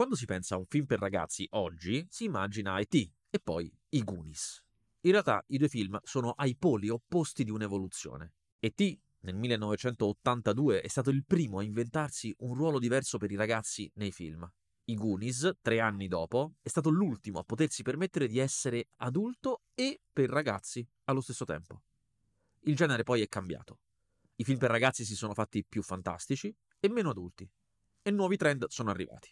Quando si pensa a un film per ragazzi oggi, si immagina E.T. e poi i Goonies. In realtà i due film sono ai poli opposti di un'evoluzione. E.T. nel 1982 è stato il primo a inventarsi un ruolo diverso per i ragazzi nei film. I Goonies, tre anni dopo, è stato l'ultimo a potersi permettere di essere adulto e per ragazzi allo stesso tempo. Il genere poi è cambiato. I film per ragazzi si sono fatti più fantastici e meno adulti, e nuovi trend sono arrivati.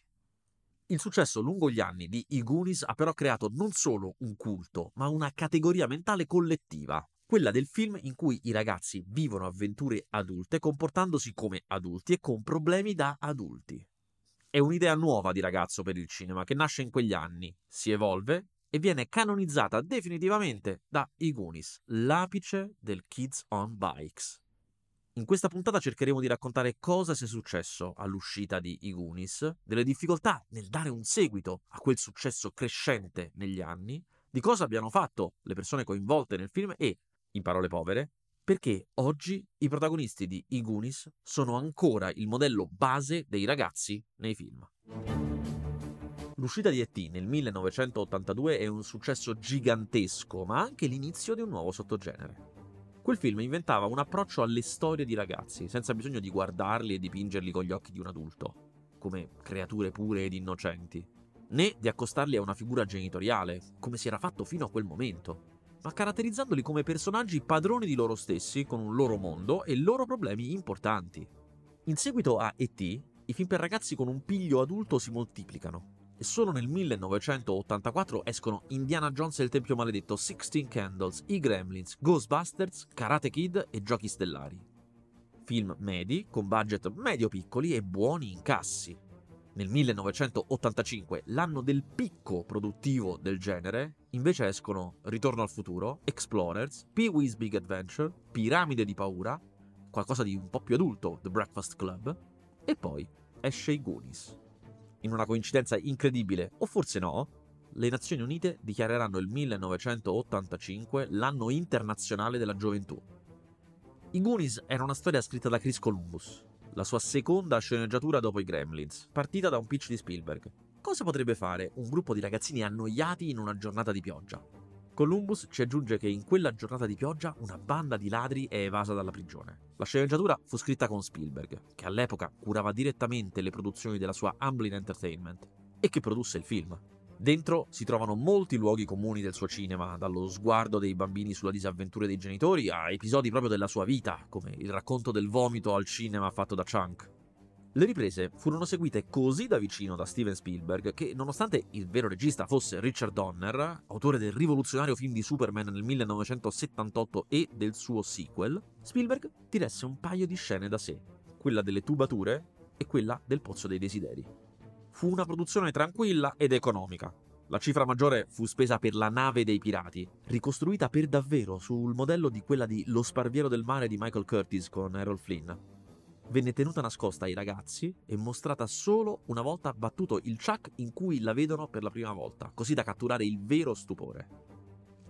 Il successo lungo gli anni di I Goonies ha però creato non solo un culto, ma una categoria mentale collettiva, quella del film in cui i ragazzi vivono avventure adulte comportandosi come adulti e con problemi da adulti. È un'idea nuova di ragazzo per il cinema che nasce in quegli anni, si evolve e viene canonizzata definitivamente da I Goonies, l'apice del Kids on Bikes. In questa puntata cercheremo di raccontare cosa sia successo all'uscita di I Goonies, delle difficoltà nel dare un seguito a quel successo crescente negli anni, di cosa abbiano fatto le persone coinvolte nel film e, in parole povere, perché oggi i protagonisti di I Goonies sono ancora il modello base dei ragazzi nei film. L'uscita di E.T. nel 1982 è un successo gigantesco, ma anche l'inizio di un nuovo sottogenere. Quel film inventava un approccio alle storie di ragazzi, senza bisogno di guardarli e dipingerli con gli occhi di un adulto, come creature pure ed innocenti, né di accostarli a una figura genitoriale, come si era fatto fino a quel momento, ma caratterizzandoli come personaggi padroni di loro stessi, con un loro mondo e loro problemi importanti. In seguito a E.T., i film per ragazzi con un piglio adulto si moltiplicano, e solo nel 1984 escono Indiana Jones e il Tempio Maledetto, Sixteen Candles, I Gremlins, Ghostbusters, Karate Kid e Giochi Stellari. Film medi, con budget medio-piccoli e buoni incassi. Nel 1985, l'anno del picco produttivo del genere, invece escono Ritorno al futuro, Explorers, Pee-wee's Big Adventure, Piramide di paura, qualcosa di un po' più adulto, The Breakfast Club, e poi esce i Goonies in una coincidenza incredibile, o forse no, le Nazioni Unite dichiareranno il 1985 l'anno internazionale della gioventù. I Goonies era una storia scritta da Chris Columbus, la sua seconda sceneggiatura dopo i Gremlins, partita da un pitch di Spielberg. Cosa potrebbe fare un gruppo di ragazzini annoiati in una giornata di pioggia? Columbus ci aggiunge che in quella giornata di pioggia una banda di ladri è evasa dalla prigione. La sceneggiatura fu scritta con Spielberg, che all'epoca curava direttamente le produzioni della sua Amblin Entertainment, e che produsse il film. Dentro si trovano molti luoghi comuni del suo cinema, dallo sguardo dei bambini sulla disavventura dei genitori a episodi proprio della sua vita, come il racconto del vomito al cinema fatto da Chunk. Le riprese furono seguite così da vicino da Steven Spielberg che, nonostante il vero regista fosse Richard Donner, autore del rivoluzionario film di Superman nel 1978 e del suo sequel, Spielberg diresse un paio di scene da sé, quella delle tubature e quella del Pozzo dei Desideri. Fu una produzione tranquilla ed economica. La cifra maggiore fu spesa per la nave dei pirati, ricostruita per davvero sul modello di quella di Lo Sparviero del Mare di Michael Curtis con Errol Flynn venne tenuta nascosta ai ragazzi e mostrata solo una volta battuto il Chuck in cui la vedono per la prima volta, così da catturare il vero stupore.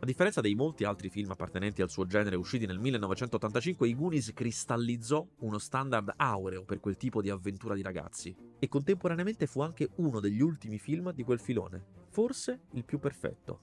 A differenza dei molti altri film appartenenti al suo genere usciti nel 1985, i Goonies cristallizzò uno standard aureo per quel tipo di avventura di ragazzi e contemporaneamente fu anche uno degli ultimi film di quel filone, forse il più perfetto.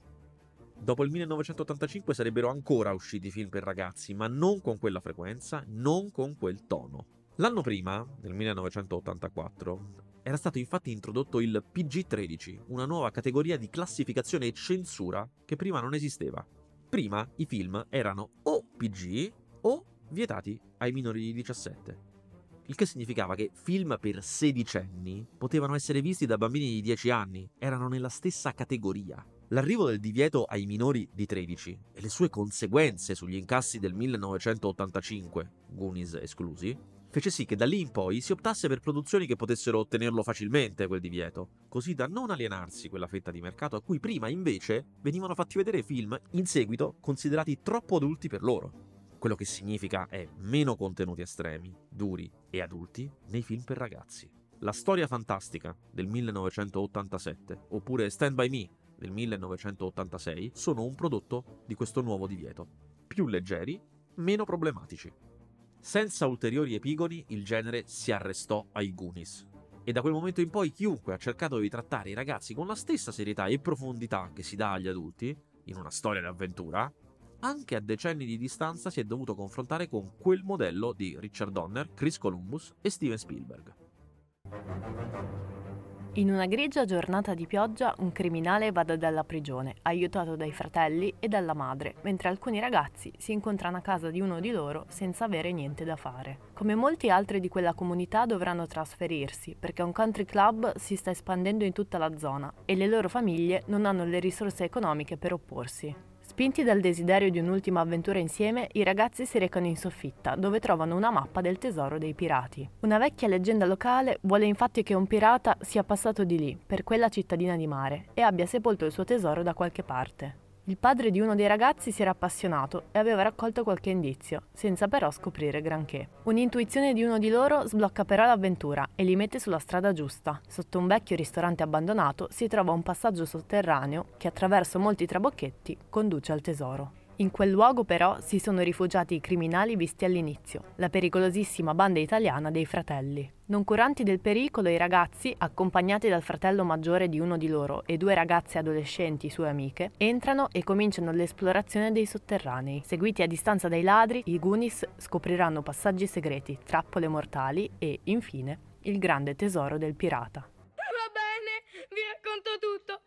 Dopo il 1985 sarebbero ancora usciti film per ragazzi, ma non con quella frequenza, non con quel tono. L'anno prima, nel 1984, era stato infatti introdotto il PG-13, una nuova categoria di classificazione e censura che prima non esisteva. Prima i film erano o PG o vietati ai minori di 17. Il che significava che film per sedicenni potevano essere visti da bambini di 10 anni, erano nella stessa categoria. L'arrivo del divieto ai minori di 13 e le sue conseguenze sugli incassi del 1985, Goonies esclusi, fece sì che da lì in poi si optasse per produzioni che potessero ottenerlo facilmente quel divieto, così da non alienarsi quella fetta di mercato a cui prima invece venivano fatti vedere film in seguito considerati troppo adulti per loro. Quello che significa è meno contenuti estremi, duri e adulti nei film per ragazzi. La storia fantastica del 1987 oppure Stand By Me del 1986 sono un prodotto di questo nuovo divieto, più leggeri, meno problematici. Senza ulteriori epigoni, il genere si arrestò ai Goonies. E da quel momento in poi chiunque ha cercato di trattare i ragazzi con la stessa serietà e profondità che si dà agli adulti, in una storia di avventura, anche a decenni di distanza si è dovuto confrontare con quel modello di Richard Donner, Chris Columbus e Steven Spielberg. In una grigia giornata di pioggia, un criminale vada dalla prigione, aiutato dai fratelli e dalla madre, mentre alcuni ragazzi si incontrano a casa di uno di loro senza avere niente da fare. Come molti altri di quella comunità dovranno trasferirsi, perché un country club si sta espandendo in tutta la zona e le loro famiglie non hanno le risorse economiche per opporsi. Spinti dal desiderio di un'ultima avventura insieme, i ragazzi si recano in soffitta, dove trovano una mappa del tesoro dei pirati. Una vecchia leggenda locale vuole infatti che un pirata sia passato di lì, per quella cittadina di mare, e abbia sepolto il suo tesoro da qualche parte. Il padre di uno dei ragazzi si era appassionato e aveva raccolto qualche indizio, senza però scoprire granché. Un'intuizione di uno di loro sblocca però l'avventura e li mette sulla strada giusta. Sotto un vecchio ristorante abbandonato si trova un passaggio sotterraneo che attraverso molti trabocchetti conduce al tesoro. In quel luogo però si sono rifugiati i criminali visti all'inizio, la pericolosissima banda italiana dei fratelli. Non curanti del pericolo, i ragazzi, accompagnati dal fratello maggiore di uno di loro e due ragazze adolescenti sue amiche, entrano e cominciano l'esplorazione dei sotterranei. Seguiti a distanza dai ladri, i Goonies scopriranno passaggi segreti, trappole mortali e, infine, il grande tesoro del pirata. Va bene, vi racconto tutto.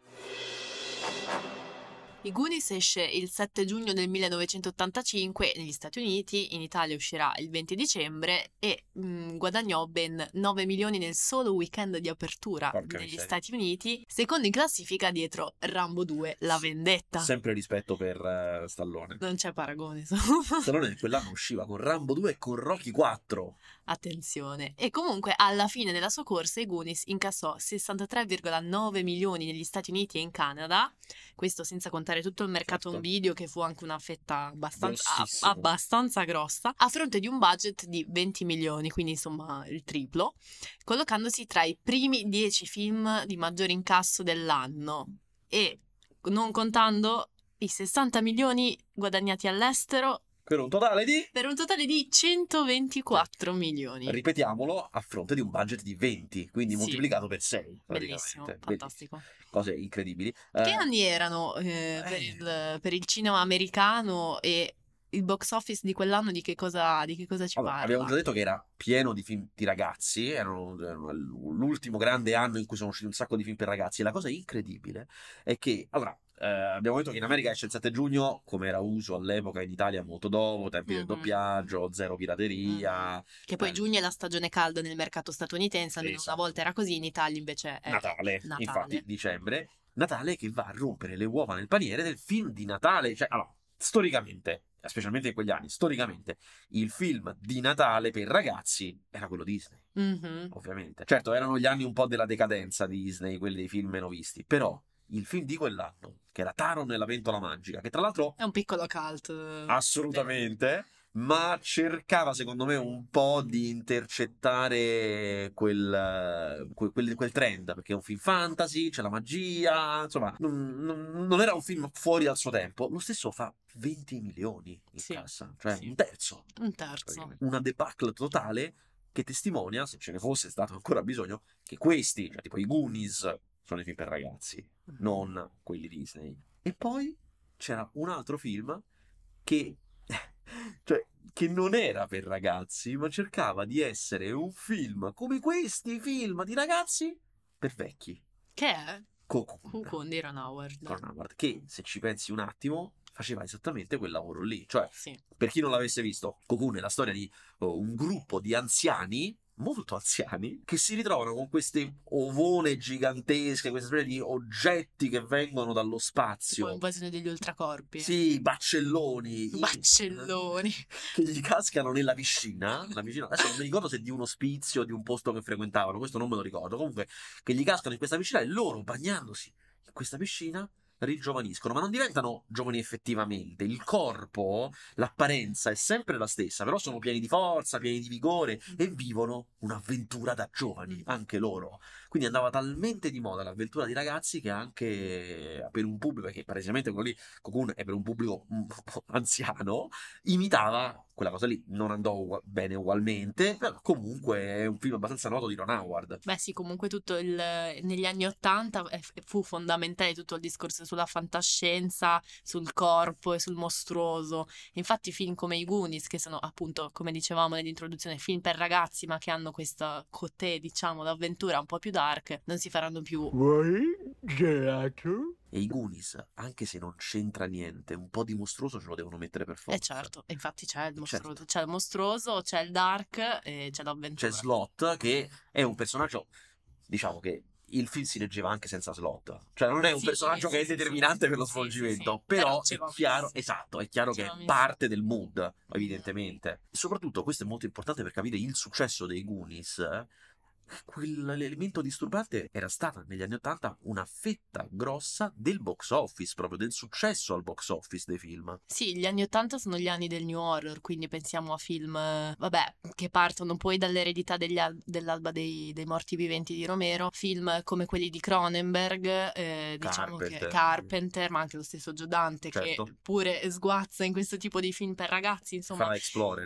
I Goonies esce il 7 giugno del 1985 negli Stati Uniti, in Italia uscirà il 20 dicembre e mh, mm, guadagnò ben 9 milioni nel solo weekend di apertura Porca negli miseria. Stati Uniti, secondo in classifica dietro Rambo 2, La Vendetta. Sempre rispetto per uh, Stallone. Non c'è paragone. Stallone quell'anno usciva con Rambo 2 e con Rocky 4. Attenzione. E comunque alla fine della sua corsa i Goonies incassò 63,9 milioni negli Stati Uniti e in Canada, questo senza contare tutto il mercato certo. video che fu anche una fetta abbastanza, a, abbastanza grossa, a fronte di un budget di 20 milioni, quindi insomma il triplo, collocandosi tra i primi 10 film di maggior incasso dell'anno e non contando i 60 milioni guadagnati all'estero per un totale di? Per un totale di 124 milioni. Ripetiamolo, a fronte di un budget di 20, quindi sì. moltiplicato per 6. Bellissimo, fantastico. Cose incredibili. Che eh, anni erano eh, per, eh. il, per il cinema americano e il box office di quell'anno di che cosa, di che cosa ci allora, parla? Abbiamo già detto che era pieno di film di ragazzi, erano, l'ultimo grande anno in cui sono usciti un sacco di film per ragazzi e la cosa incredibile è che, allora, eh, abbiamo detto che in America esce il 7 giugno, come era uso all'epoca in Italia molto dopo, tempi mm-hmm. del doppiaggio, zero pirateria. Mm-hmm. Che poi eh. giugno è la stagione calda nel mercato statunitense, almeno esatto. una volta era così, in Italia invece è Natale, Natale. infatti dicembre. Natale che va a rompere le uova nel paniere del film di Natale, cioè allora, storicamente, specialmente in quegli anni, storicamente, il film di Natale per ragazzi era quello Disney, mm-hmm. ovviamente. Certo, erano gli anni un po' della decadenza di Disney, quelli dei film meno visti, però il film di quell'anno, che era Taron e la ventola magica, che tra l'altro... È un piccolo cult. Assolutamente. Ma cercava, secondo me, un po' di intercettare quel, quel, quel, trend, perché è un film fantasy, c'è la magia, insomma, non, non, non, era un film fuori dal suo tempo. Lo stesso fa 20 milioni in sì, cassa, cioè sì. un terzo. Un terzo. Una debacle totale che testimonia, se ce ne fosse stato ancora bisogno, che questi, cioè tipo i Goonies, sono i film per ragazzi, non quelli Disney. E poi c'era un altro film che, cioè, che non era per ragazzi, ma cercava di essere un film come questi film di ragazzi per vecchi. Che è? Cocoon. Cocoon di Ron Howard. Ron Howard. Che, se ci pensi un attimo, faceva esattamente quel lavoro lì. Cioè, sì. per chi non l'avesse visto, Cocoon è la storia di oh, un gruppo di anziani molto anziani che si ritrovano con queste ovone gigantesche, queste specie di oggetti che vengono dallo spazio. Tipo invasione degli ultracorpi. Sì, baccelloni. Baccelloni. Che gli cascano nella piscina. La piscina adesso non mi ricordo se di un ospizio o di un posto che frequentavano, questo non me lo ricordo. Comunque, che gli cascano in questa piscina e loro bagnandosi in questa piscina rigiovaniscono, ma non diventano giovani effettivamente. Il corpo, l'apparenza è sempre la stessa, però sono pieni di forza, pieni di vigore e vivono un'avventura da giovani, anche loro. Quindi andava talmente di moda l'avventura di ragazzi che anche per un pubblico, perché palesemente quello lì, Cocoon è per un pubblico un po' anziano, imitava quella cosa lì. Non andò bene ugualmente, però comunque è un film abbastanza noto di Ron Howard. Beh sì, comunque tutto il, negli anni Ottanta fu fondamentale tutto il discorso sulla fantascienza, sul corpo e sul mostruoso. Infatti film come i Goonies, che sono appunto, come dicevamo nell'introduzione, film per ragazzi, ma che hanno questa cotè, diciamo, d'avventura un po' più dark, non si faranno più. Vuoi gelato? E i Goonies, anche se non c'entra niente, un po' di mostruoso ce lo devono mettere per forza. Eh certo, e infatti c'è il mostruoso, Certo. c'è il mostruoso, c'è il dark e c'è l'avventura. C'è Slot che è un personaggio, diciamo che il film si leggeva anche senza Slot. Cioè non è un Sì, personaggio sì, che è sì, determinante per lo svolgimento, però, Però è chiaro, esatto, è chiaro che è parte del mood, evidentemente. E soprattutto questo è molto importante per capire il successo dei Goonies. eh, Quell'elemento disturbante era stata negli anni Ottanta una fetta grossa del box office, proprio del successo al box office dei film. Sì, gli anni Ottanta sono gli anni del new horror, quindi pensiamo a film, eh, vabbè, che partono poi dall'eredità al- dell'alba dei, dei morti viventi di Romero, film come quelli di Cronenberg, eh, diciamo Carpenter. che Carpenter, ma anche lo stesso Joe Dante, Certo. che pure sguazza in questo tipo di film per ragazzi, insomma.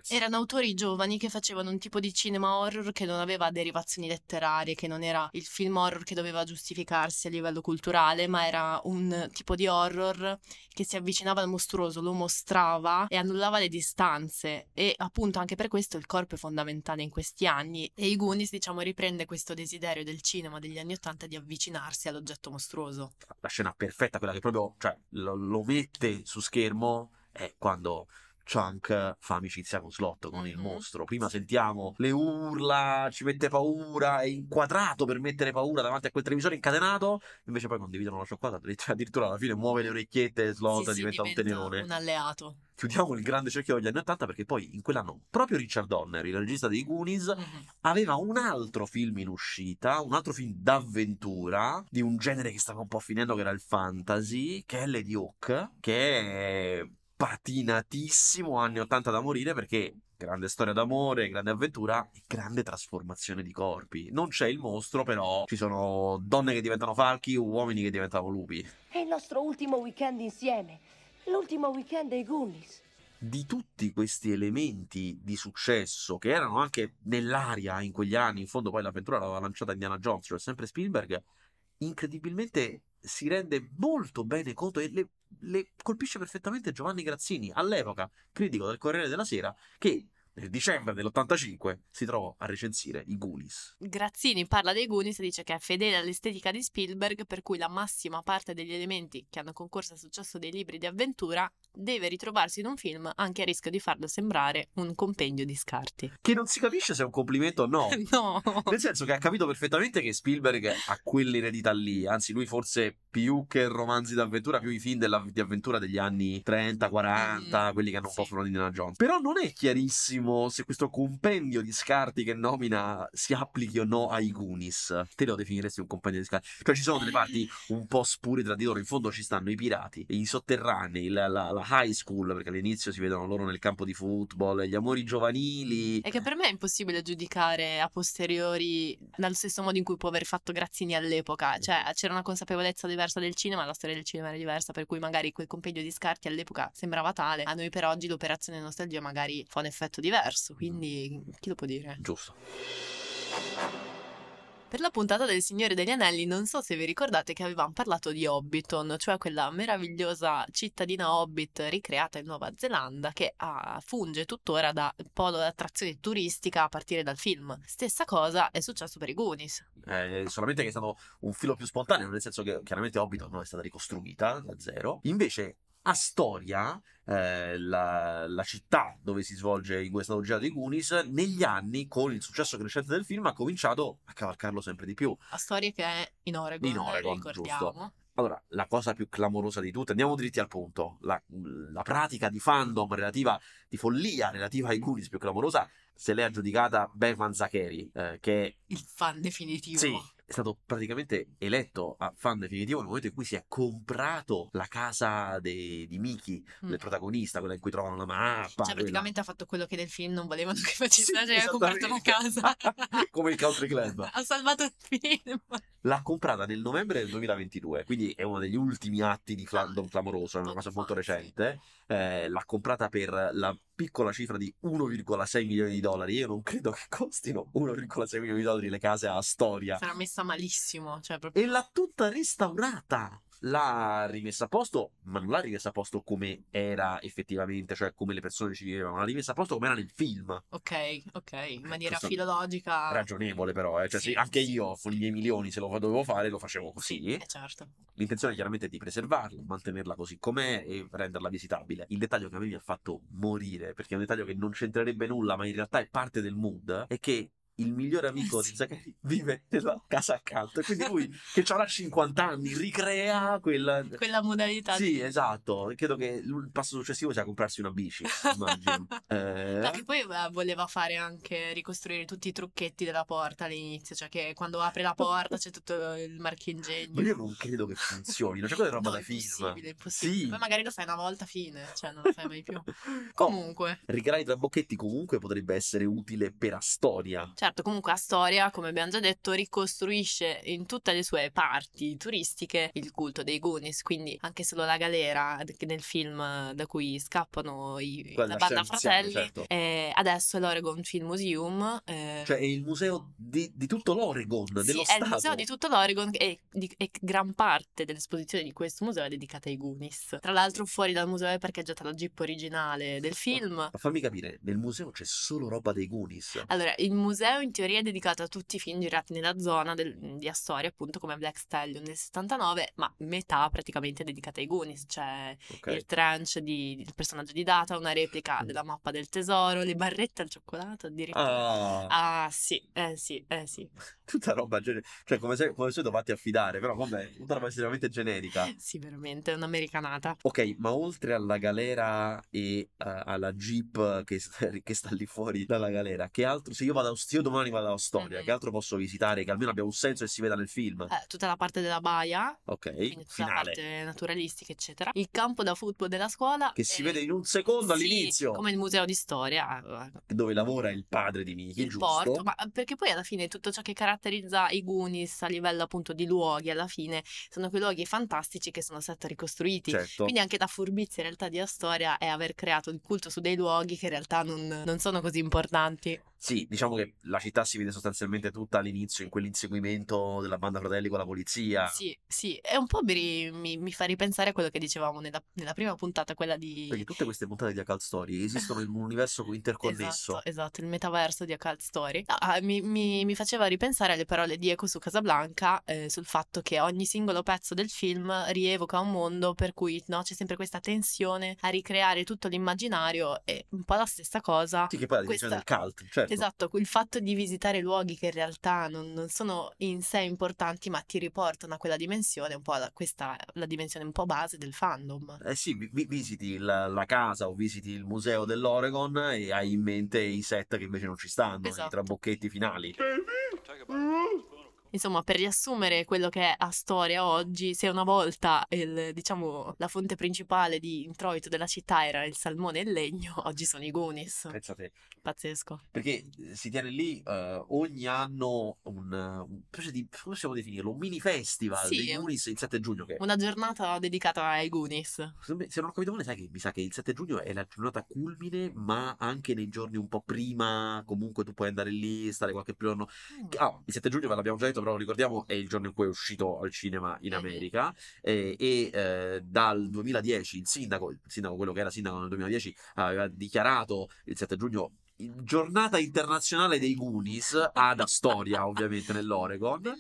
Erano autori giovani che facevano un tipo di cinema horror che non aveva derivazioni letterarie, che non era il film horror che doveva giustificarsi a livello culturale, ma era un tipo di horror che si avvicinava al mostruoso, lo mostrava e annullava le distanze. E appunto anche per questo il corpo è fondamentale in questi anni. E i Goonies, diciamo, riprende questo desiderio del cinema degli anni Ottanta di avvicinarsi all'oggetto mostruoso. la scena perfetta, quella che proprio cioè, lo, lo mette su schermo, è quando Chunk fa amicizia con Slot, con il Mhm. mostro. Prima sentiamo le urla, ci mette paura, è inquadrato per mettere paura davanti a quel televisore incatenato, invece poi condividono la cioccolata, addirittura alla fine muove le orecchiette Slot Sì, sì, diventa un tenerone. un alleato. Chiudiamo il grande cerchio degli anni 80 perché poi in quell'anno proprio Richard Donner, il regista dei Goonies, Mhm. aveva un altro film in uscita, un altro film d'avventura di un genere che stava un po' finendo, che era il fantasy, che è Lady Hawk, che è patinatissimo, anni 80 da morire perché grande storia d'amore, grande avventura e grande trasformazione di corpi. Non c'è il mostro, però ci sono donne che diventano falchi, uomini che diventano lupi. È il nostro ultimo weekend insieme. L'ultimo weekend dei Goonies. di tutti questi elementi di successo che erano anche nell'aria in quegli anni, in fondo poi l'avventura l'aveva lanciata Indiana Jones, cioè sempre Spielberg, incredibilmente si rende molto bene conto e le, le colpisce perfettamente Giovanni Grazzini, all'epoca critico del Corriere della Sera, che nel dicembre dell'85 si trovò a recensire i Goonies. Grazzini parla dei Goonies e dice che è fedele all'estetica di Spielberg, per cui la massima parte degli elementi che hanno concorso al successo dei libri di avventura deve ritrovarsi in un film anche a rischio di farlo sembrare un compendio di scarti. Che non si capisce se è un complimento o no. No! Nel senso che ha capito perfettamente che Spielberg ha quell'eredità lì, anzi lui forse più che romanzi d'avventura, più i film della- di avventura degli anni 30, 40, Mm, quelli che hanno un po' sì. fuori Indiana Jones. Però non è chiarissimo se questo compendio di scarti che nomina si applichi o no ai Goonies. Te lo definiresti un compendio di scarti? Cioè ci sono delle parti un po' spure tra di loro, in fondo ci stanno i pirati, i sotterranei, la, la- la high school, perché all'inizio si vedono loro nel campo di football, gli amori giovanili. È che per me è impossibile giudicare a posteriori dallo stesso modo in cui può aver fatto Grazzini all'epoca. Cioè, c'era una consapevolezza diversa del cinema, la storia del cinema era diversa, per cui magari quel compendio di scarti all'epoca sembrava tale. A noi per oggi l'operazione nostalgia magari fa un effetto diverso, quindi chi lo può dire? Giusto. Per la puntata del Signore degli Anelli non so se vi ricordate che avevamo parlato di Hobbiton, cioè quella meravigliosa cittadina Hobbit ricreata in Nuova Zelanda che ah, funge tuttora da polo d'attrazione turistica a partire dal film. Stessa cosa è successo per i Goonies. Eh, solamente che è stato un filo più spontaneo, nel senso che chiaramente Hobbiton non è stata ricostruita da zero. Invece, a storia, eh, la, la città dove si svolge in questa logia dei Goonies, negli anni, con il successo crescente del film, ha cominciato a cavalcarlo sempre di più. La storia che è in Oregon, In Oregon, ricordiamo. Allora, la cosa più clamorosa di tutte, andiamo dritti al punto, la, la pratica di fandom relativa, di follia relativa ai Goonies più clamorosa, se l'è aggiudicata Bevan Zachary, eh, che Il fan definitivo. Sì, stato praticamente eletto a fan definitivo nel momento in cui si è comprato la casa de- di Mickey, Mm. del protagonista, quella in cui trovano la mappa. Cioè, quella- praticamente ha fatto quello che nel film non volevano che facesse, Sì, cioè ha comprato esattamente. casa. Come il Country Club. ha salvato il film. L'ha comprata nel novembre del 2022, quindi è uno degli ultimi atti di Ah, fandom clamoroso, è una cosa molto Fancy. recente. Eh, l'ha comprata per la piccola cifra di 1,6 milioni di dollari. Io non credo che costino 1,6 milioni di dollari le case a storia. Sarà messa malissimo, cioè proprio E l'ha tutta restaurata. L'ha rimessa a posto, ma non l'ha rimessa a posto come era effettivamente, cioè come le persone ci vivevano. L'ha rimessa a posto come era nel film. ok, ok, in maniera Questo- filologica. Ragionevole, però, eh. Cioè, Sì, anche io con i miei milioni, se lo dovevo fare, lo facevo così. Eh certo. L'intenzione chiaramente è di preservarla, mantenerla così com'è e renderla visitabile. Il dettaglio che a me mi ha fatto morire, perché è un dettaglio che non c'entrerebbe nulla, ma in realtà è parte del mood, è che il migliore amico di Zachary vive nella casa accanto e quindi lui che avrà 50 anni ricrea quella... Quella modalità Sì, di... esatto. Credo che il passo successivo sia comprarsi una bici, immagino. Eh, No, che poi eh, voleva fare anche ricostruire tutti i trucchetti della porta all'inizio, cioè che quando apre la porta c'è tutto il marchingegno. Ma io non credo che funzionino, cioè quella roba No, da film. impossibile, impossibile. Sì. Poi magari lo fai una volta fine, cioè non lo fai mai più. Oh, Comunque, Rigrare i trabocchetti comunque potrebbe essere utile per a storia. Certo, comunque a storia, come abbiamo già detto, ricostruisce in tutte le sue parti turistiche il culto dei Goonies, quindi anche solo la galera nel film da cui scappano i, Quella la banda fratelli, certo. eh, adesso è l'Oregon Film Museum. eh, Cioè è il museo di, di tutto l'Oregon, Sì, dello è Stato. il museo di tutto l'Oregon e, di- e gran parte dell'esposizione di questo museo è dedicata ai Goonies. Tra l'altro fuori dal museo è parcheggiata la jeep originale del film. Ma fammi capire, nel museo c'è solo roba dei Goonies. Allora, il museo in teoria è dedicato a tutti i film girati nella zona del- di Astoria, appunto come Black Stallion del 79, ma metà praticamente è dedicata ai Goonies, cioè Ok. il trench di- del personaggio di Data, una replica della mappa del tesoro, le barrette al cioccolato addirittura. Ah, Ah sì, eh sì, eh sì. tutta roba generica. Cioè, come se come se dovete affidare, però vabbè, tutta roba estremamente generica. Sì, veramente, è un'americanata. Ok, ma oltre alla galera e eh, alla jeep che, sta- che sta lì fuori dalla galera, che altro? Se io vado a, io domani vado a Storia, Mhm. che altro posso visitare? Che almeno abbia un senso e si veda nel film. Eh, tutta la parte della baia, Ok, quindi tutta la finale. parte naturalistica, eccetera. Il campo da football della scuola. Che si eh, vede in un secondo sì, all'inizio. Come il museo di storia. eh, Dove lavora il padre di Mickey, il giusto? porto, ma perché poi alla fine tutto ciò che caratterizza i Goonies a livello appunto di luoghi, alla fine sono quei luoghi fantastici che sono stati ricostruiti. Certo. Quindi anche la furbizia in realtà di Astoria è aver creato il culto su dei luoghi che in realtà non, non sono così importanti. Sì, diciamo che la città si vede sostanzialmente tutta all'inizio in quell'inseguimento della banda fratelli con la polizia. Sì, sì, è un po' mi, mi- mi fa ripensare a quello che dicevamo nella, nella prima puntata, quella di... Perché tutte queste puntate di Occult Story esistono in un universo interconnesso. Esatto, esatto, il metaverso di Occult Story. No, ah, mi, mi- mi faceva ripensare alle parole di Eco su Casablanca eh, sul fatto che ogni singolo pezzo del film rievoca un mondo per cui no, c'è sempre questa tensione a ricreare tutto l'immaginario e un po' la stessa cosa. Sì, che poi la dimensione Questa- del cult, certo. Esatto, il fatto di visitare luoghi che in realtà non, non sono in sé importanti, ma ti riportano a quella dimensione, un po' la, questa la dimensione un po' base del fandom. Eh sì, vi- vi- visiti la, la casa o visiti il museo dell'Oregon e hai in mente i set che invece non ci stanno, i Esatto. trabocchetti finali. Mm-hmm. Insomma, per riassumere quello che è a storia oggi, se una volta il, diciamo, la fonte principale di introito della città era il salmone e il legno, oggi sono i Goonies. Pensate, Pazzesco. perché si tiene lì eh, ogni anno un, un specie di, come possiamo definirlo, un mini festival Sì, dei Goonies il 7 giugno che Una giornata dedicata ai Goonies. Se se non ho capito male, sai che mi sa che il 7 giugno è la giornata culmine, ma anche nei giorni un po' prima, comunque tu puoi andare lì, stare qualche giorno. Ah, il 7 giugno ve l'abbiamo già detto, però ricordiamo è il giorno in cui è uscito al cinema in. America eh, e eh, dal 2010 il sindaco, il sindaco, quello che era sindaco nel 2010, aveva dichiarato il 7 giugno giornata internazionale dei Goonies ad Astoria, ovviamente nell'Oregon.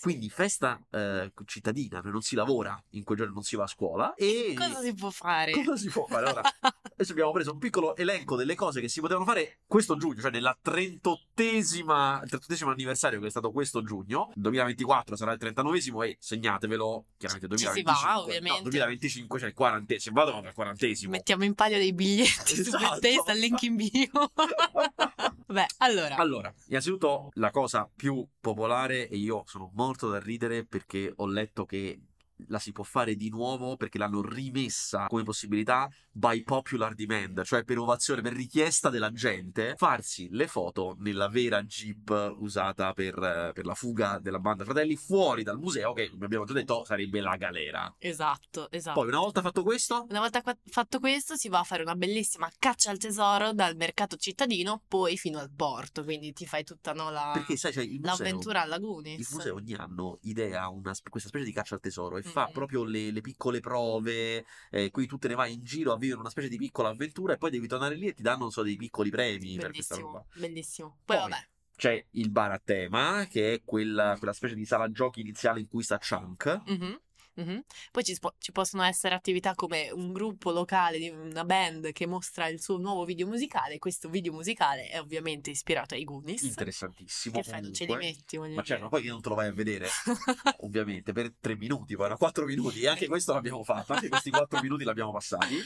Quindi festa eh, cittadina, non si lavora in quei giorni, non si va a scuola e Cosa si può fare? Cosa si può fare? Allora, Adesso abbiamo preso un piccolo elenco delle cose che si potevano fare questo giugno, cioè nella 38esima, il 38esimo anniversario che è stato questo giugno. 2024 sarà il 39esimo e segnatevelo, chiaramente Ci si 2025. va, ovviamente. No, 2025 c'è il 40esimo, vado al 40esimo. Mettiamo in palio dei biglietti su Esatto. Bethesda, link in bio. Beh, allora, Allora, innanzitutto la cosa più popolare e io sono morto da ridere perché ho letto che la si può fare di nuovo perché l'hanno rimessa come possibilità by popular demand, cioè per ovazione, per richiesta della gente, farsi le foto nella vera Jeep usata per, per la fuga della banda Fratelli fuori dal museo che, come abbiamo già detto, sarebbe la galera. esatto, esatto. Poi, una volta fatto questo, Una volta qua- fatto questo si va a fare una bellissima caccia al tesoro dal mercato cittadino poi fino al porto, quindi ti fai tutta no, la- perché sai, cioè, il museo... l'avventura alla Il Goonies. museo ogni anno idea una, questa specie di caccia al tesoro e fa proprio le, le piccole prove, eh, qui tu te ne vai in giro a vivere una specie di piccola avventura e poi devi tornare lì e ti danno, non so, dei piccoli premi per questa roba. Bellissimo. Poi, Poi, vabbè, C'è il bar a tema, che è quella, quella specie di sala giochi iniziale in cui sta Chunk. Mhm, mhm. Poi ci, spo- ci possono essere attività come un gruppo locale di una band che mostra il suo nuovo video musicale. Questo video musicale è ovviamente ispirato ai Goonies. Interessantissimo. Che fai? Non ce li metti, Ma certo, poi che non te lo vai a vedere, ovviamente, per tre minuti, poi erano quattro minuti, e anche questo l'abbiamo fatto, anche questi quattro minuti l'abbiamo passati.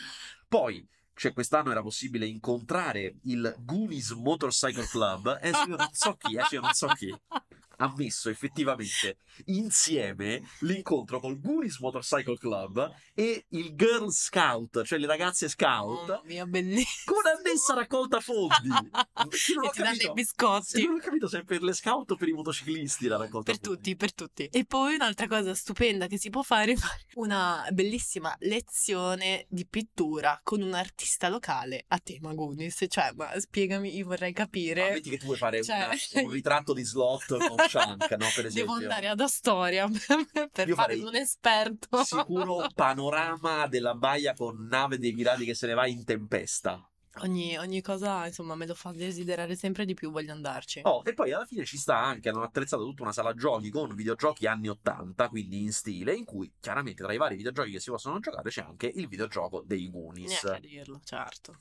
Poi, cioè, quest'anno era possibile incontrare il Goonies Motorcycle Club, e adesso io non so chi, adesso io non so chi, ha messo effettivamente insieme l'incontro col Goonies Motorcycle Club e il Girl Scout, cioè le ragazze scout, Mamma mia, bellissimo. con annessa raccolta fondi. Non E ti danno i biscotti. Non ho capito se è per le scout o per i motociclisti la raccolta Per fondi. tutti, per tutti. E poi un'altra cosa stupenda che si può fare è fare una bellissima lezione di pittura con un artista locale a tema Goonies. Cioè, ma spiegami, io vorrei capire. metti che tu vuoi fare Cioè- una- un ritratto di slot con Chunk, no? Per esempio. Devo andare ad Astoria per Io fare un esperto. Sicuro panorama della baia con nave dei pirati che se ne va in tempesta. Ogni, ogni cosa, insomma, me lo fa desiderare sempre di più, voglio andarci. Oh, e poi alla fine ci sta anche, hanno attrezzato tutta una sala giochi con videogiochi anni 80, quindi in stile, in cui chiaramente tra i vari videogiochi che si possono giocare c'è anche il videogioco dei Goonies. Neanche a dirlo, certo.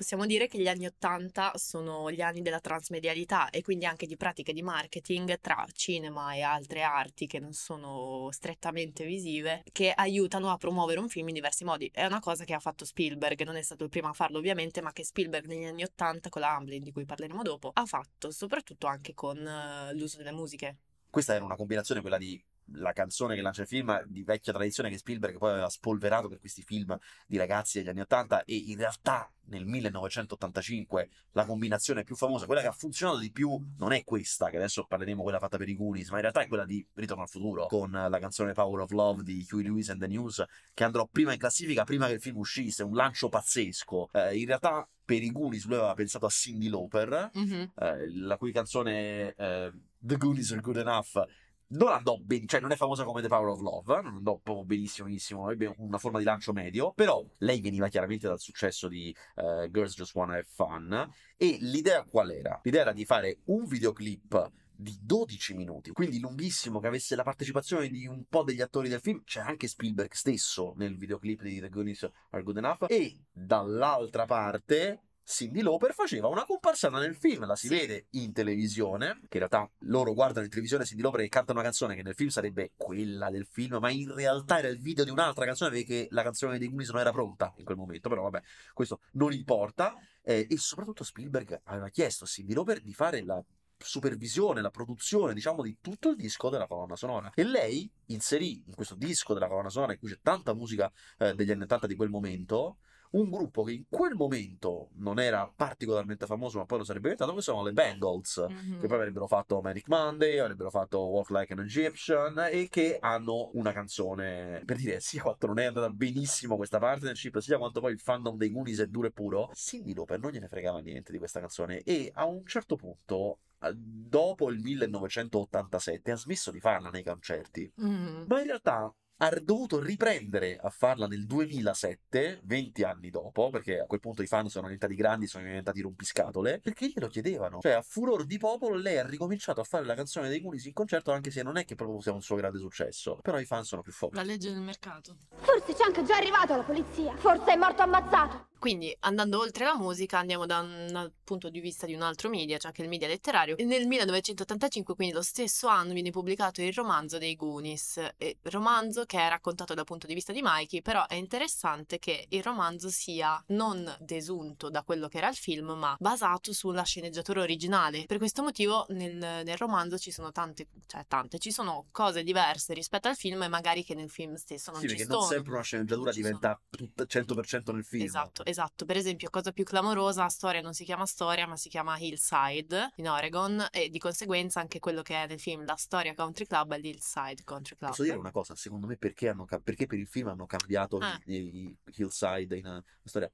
Possiamo dire che gli anni Ottanta sono gli anni della transmedialità e quindi anche di pratiche di marketing tra cinema e altre arti che non sono strettamente visive, che aiutano a promuovere un film in diversi modi. È una cosa che ha fatto Spielberg, non è stato il primo a farlo ovviamente, ma che Spielberg negli anni Ottanta con la Amblin, di cui parleremo dopo, ha fatto soprattutto anche con eh, l'uso delle musiche. Questa era una combinazione, quella di la canzone che lancia il film di vecchia tradizione che Spielberg poi aveva spolverato per questi film di ragazzi degli anni 80 e in realtà nel 1985 la combinazione più famosa, quella che ha funzionato di più, non è questa, che adesso parleremo quella fatta per i Goonies, ma in realtà è quella di Ritorno al futuro, con la canzone Power of Love di Huey Lewis and the News, che andrò prima in classifica prima che il film uscisse, un lancio pazzesco. Eh, in realtà per i Goonies lui aveva pensato a Cindy Lauper, Mhm. eh, la cui canzone eh, The Goonies Are Good Enough non andò ben, cioè non è famosa come The Power of Love, non andò proprio benissimo, benissimo, ebbe una forma di lancio medio, però lei veniva chiaramente dal successo di eh, Girls Just Wanna Have Fun e l'idea qual era? L'idea era di fare un videoclip di 12 minuti, quindi lunghissimo, che avesse la partecipazione di un po' degli attori del film, c'è anche Spielberg stesso nel videoclip di The Goonies Are Good Enough, e dall'altra parte Cindy Lauper faceva una comparsata nel film, la si Sì. vede in televisione, che in realtà loro guardano in televisione Cindy Lauper che canta una canzone che nel film sarebbe quella del film, ma in realtà era il video di un'altra canzone perché la canzone dei Goonies non era pronta in quel momento, però vabbè, questo non importa. Eh, e soprattutto Spielberg aveva chiesto a Cindy Lauper di fare la supervisione, la produzione, diciamo, di tutto il disco della colonna sonora. E lei inserì in questo disco della colonna sonora, in cui c'è tanta musica eh, degli anni 80 di quel momento, un gruppo che in quel momento non era particolarmente famoso, ma poi lo sarebbe diventato, che sono le Bangles. Mhm. Che poi avrebbero fatto Manic Monday, avrebbero fatto Walk Like an Egyptian e che hanno una canzone per dire sia quanto non è andata benissimo questa partnership, sia quanto poi il fandom dei Goonies è duro e puro. Cindy Lauper non gliene fregava niente di questa canzone e a un certo punto, dopo il 1987, ha smesso di farla nei concerti. Mhm. Ma in realtà ha dovuto riprendere a farla nel 2007, 20 anni dopo, perché a quel punto i fan sono diventati grandi, sono diventati rompiscatole, perché glielo chiedevano. Cioè, a furor di popolo, lei ha ricominciato a fare la canzone dei Goonies in concerto, anche se non è che proprio sia un suo grande successo. Però i fan sono più forti. La legge del mercato. Forse c'è anche già arrivato la polizia. Forse è morto ammazzato. Quindi, andando oltre la musica, andiamo da un dal punto di vista di un altro media, cioè che il media letterario. Nel 1985, quindi lo stesso anno, viene pubblicato il romanzo dei Goonies. Romanzo che è raccontato dal punto di vista di Mikey, però è interessante che il romanzo sia non desunto da quello che era il film, ma basato sulla sceneggiatura originale. Per questo motivo nel, nel romanzo ci sono tante, cioè tante, ci sono cose diverse rispetto al film e magari che nel film stesso non Sì, ci perché sono. non sempre una sceneggiatura diventa tutta 100% nel film. Esatto, esatto. Per esempio, cosa più clamorosa, storia non si chiama storia, ma si chiama Hillside in Oregon e di conseguenza anche quello che è nel film La storia country club è l'Hillside Country Club. Posso dire una cosa? Secondo me perché, hanno perché per il film hanno cambiato Ah. i, i Hillside in uh, storia?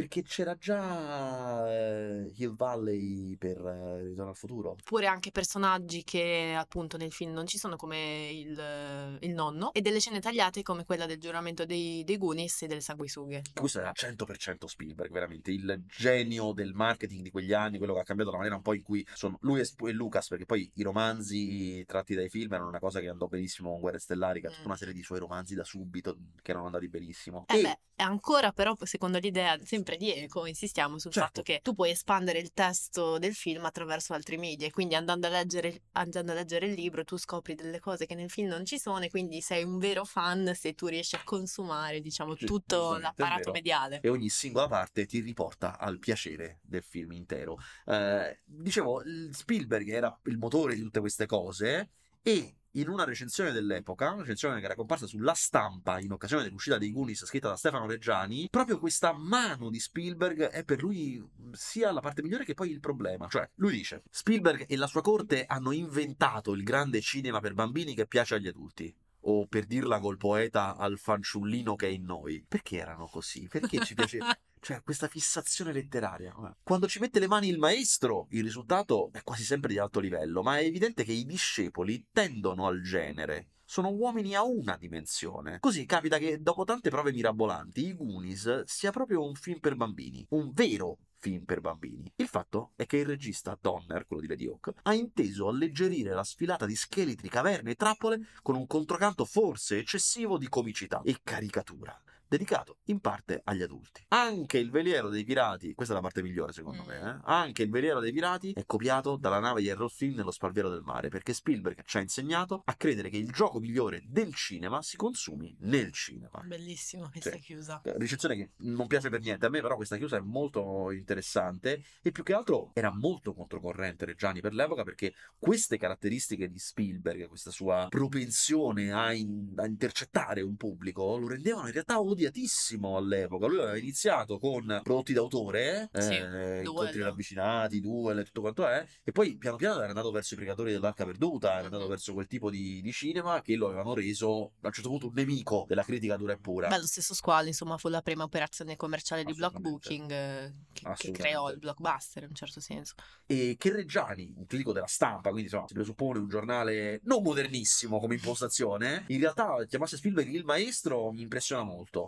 Perché c'era già eh, Hill Valley per eh, Ritorno al futuro. Oppure anche personaggi che appunto nel film non ci sono come il, il nonno e delle scene tagliate come quella del giuramento dei, dei Goonies e delle sanguisughe. Questo era 100% Spielberg, veramente il genio del marketing di quegli anni, quello che ha cambiato la maniera un po' in cui sono lui e, Lucas, perché poi i romanzi tratti dai film erano una cosa che andò benissimo con Guerre Stellari, che ha tutta una serie di suoi romanzi da subito che erano andati benissimo. Eh E- beh, ancora però secondo l'idea sempre di Eco insistiamo sul Certo. fatto che tu puoi espandere il testo del film attraverso altri media e quindi andando a leggere, andando a leggere il libro tu scopri delle cose che nel film non ci sono e quindi sei un vero fan se tu riesci a consumare diciamo Sì, tutto l'apparato mediale. e ogni singola parte ti riporta al piacere del film intero. Eh, dicevo, Spielberg era il motore di tutte queste cose e in una recensione dell'epoca, una recensione che era comparsa sulla stampa in occasione dell'uscita dei Goonies scritta da Stefano Reggiani, proprio questa mano di Spielberg è per lui sia la parte migliore che poi il problema. Cioè, lui dice, Spielberg e la sua corte hanno inventato il grande cinema per bambini che piace agli adulti o per dirla col poeta al fanciullino che è in noi. Perché erano così? Perché ci piaceva? Cioè, questa fissazione letteraria. Quando ci mette le mani il maestro, il risultato è quasi sempre di alto livello, ma è evidente che i discepoli tendono al genere. Sono uomini a una dimensione. Così capita che dopo tante prove mirabolanti, i Goonies sia proprio un film per bambini. Un vero film per bambini. Il fatto è che il regista Donner, quello di Lady Hawk, ha inteso alleggerire la sfilata di scheletri, caverne e trappole con un controcanto forse eccessivo di comicità e caricatura dedicato in parte agli adulti. Anche il veliero dei pirati, questa è la parte migliore secondo me, eh? anche il veliero dei pirati è copiato dalla nave di Errol Flynn nello spalviero del mare, perché Spielberg ci ha insegnato a credere che il gioco migliore del cinema si consumi nel cinema. Bellissimo questa Sì. chiusa. Recensione che non piace per niente a me, però questa chiusa è molto interessante e più che altro era molto controcorrente Reggiani per l'epoca perché queste caratteristiche di Spielberg, questa sua propensione a, in- a intercettare un pubblico, lo rendevano in realtà odiatissimo all'epoca. Lui aveva iniziato con prodotti d'autore, Sì, eh, incontri ravvicinati, duel e tutto quanto è, e poi piano piano era andato verso i pregatori dell'arca perduta, era andato Mhm. verso quel tipo di, di cinema che lo avevano reso a un certo punto un nemico della critica dura e pura. Beh, lo stesso Squall, insomma, fu la prima operazione commerciale di block Assolutamente. booking eh, che, che creò il blockbuster in un certo senso. e che Reggiani, un critico della stampa, quindi insomma si presuppone un giornale non modernissimo come impostazione, in realtà chiamasse Spielberg il maestro mi impressiona molto.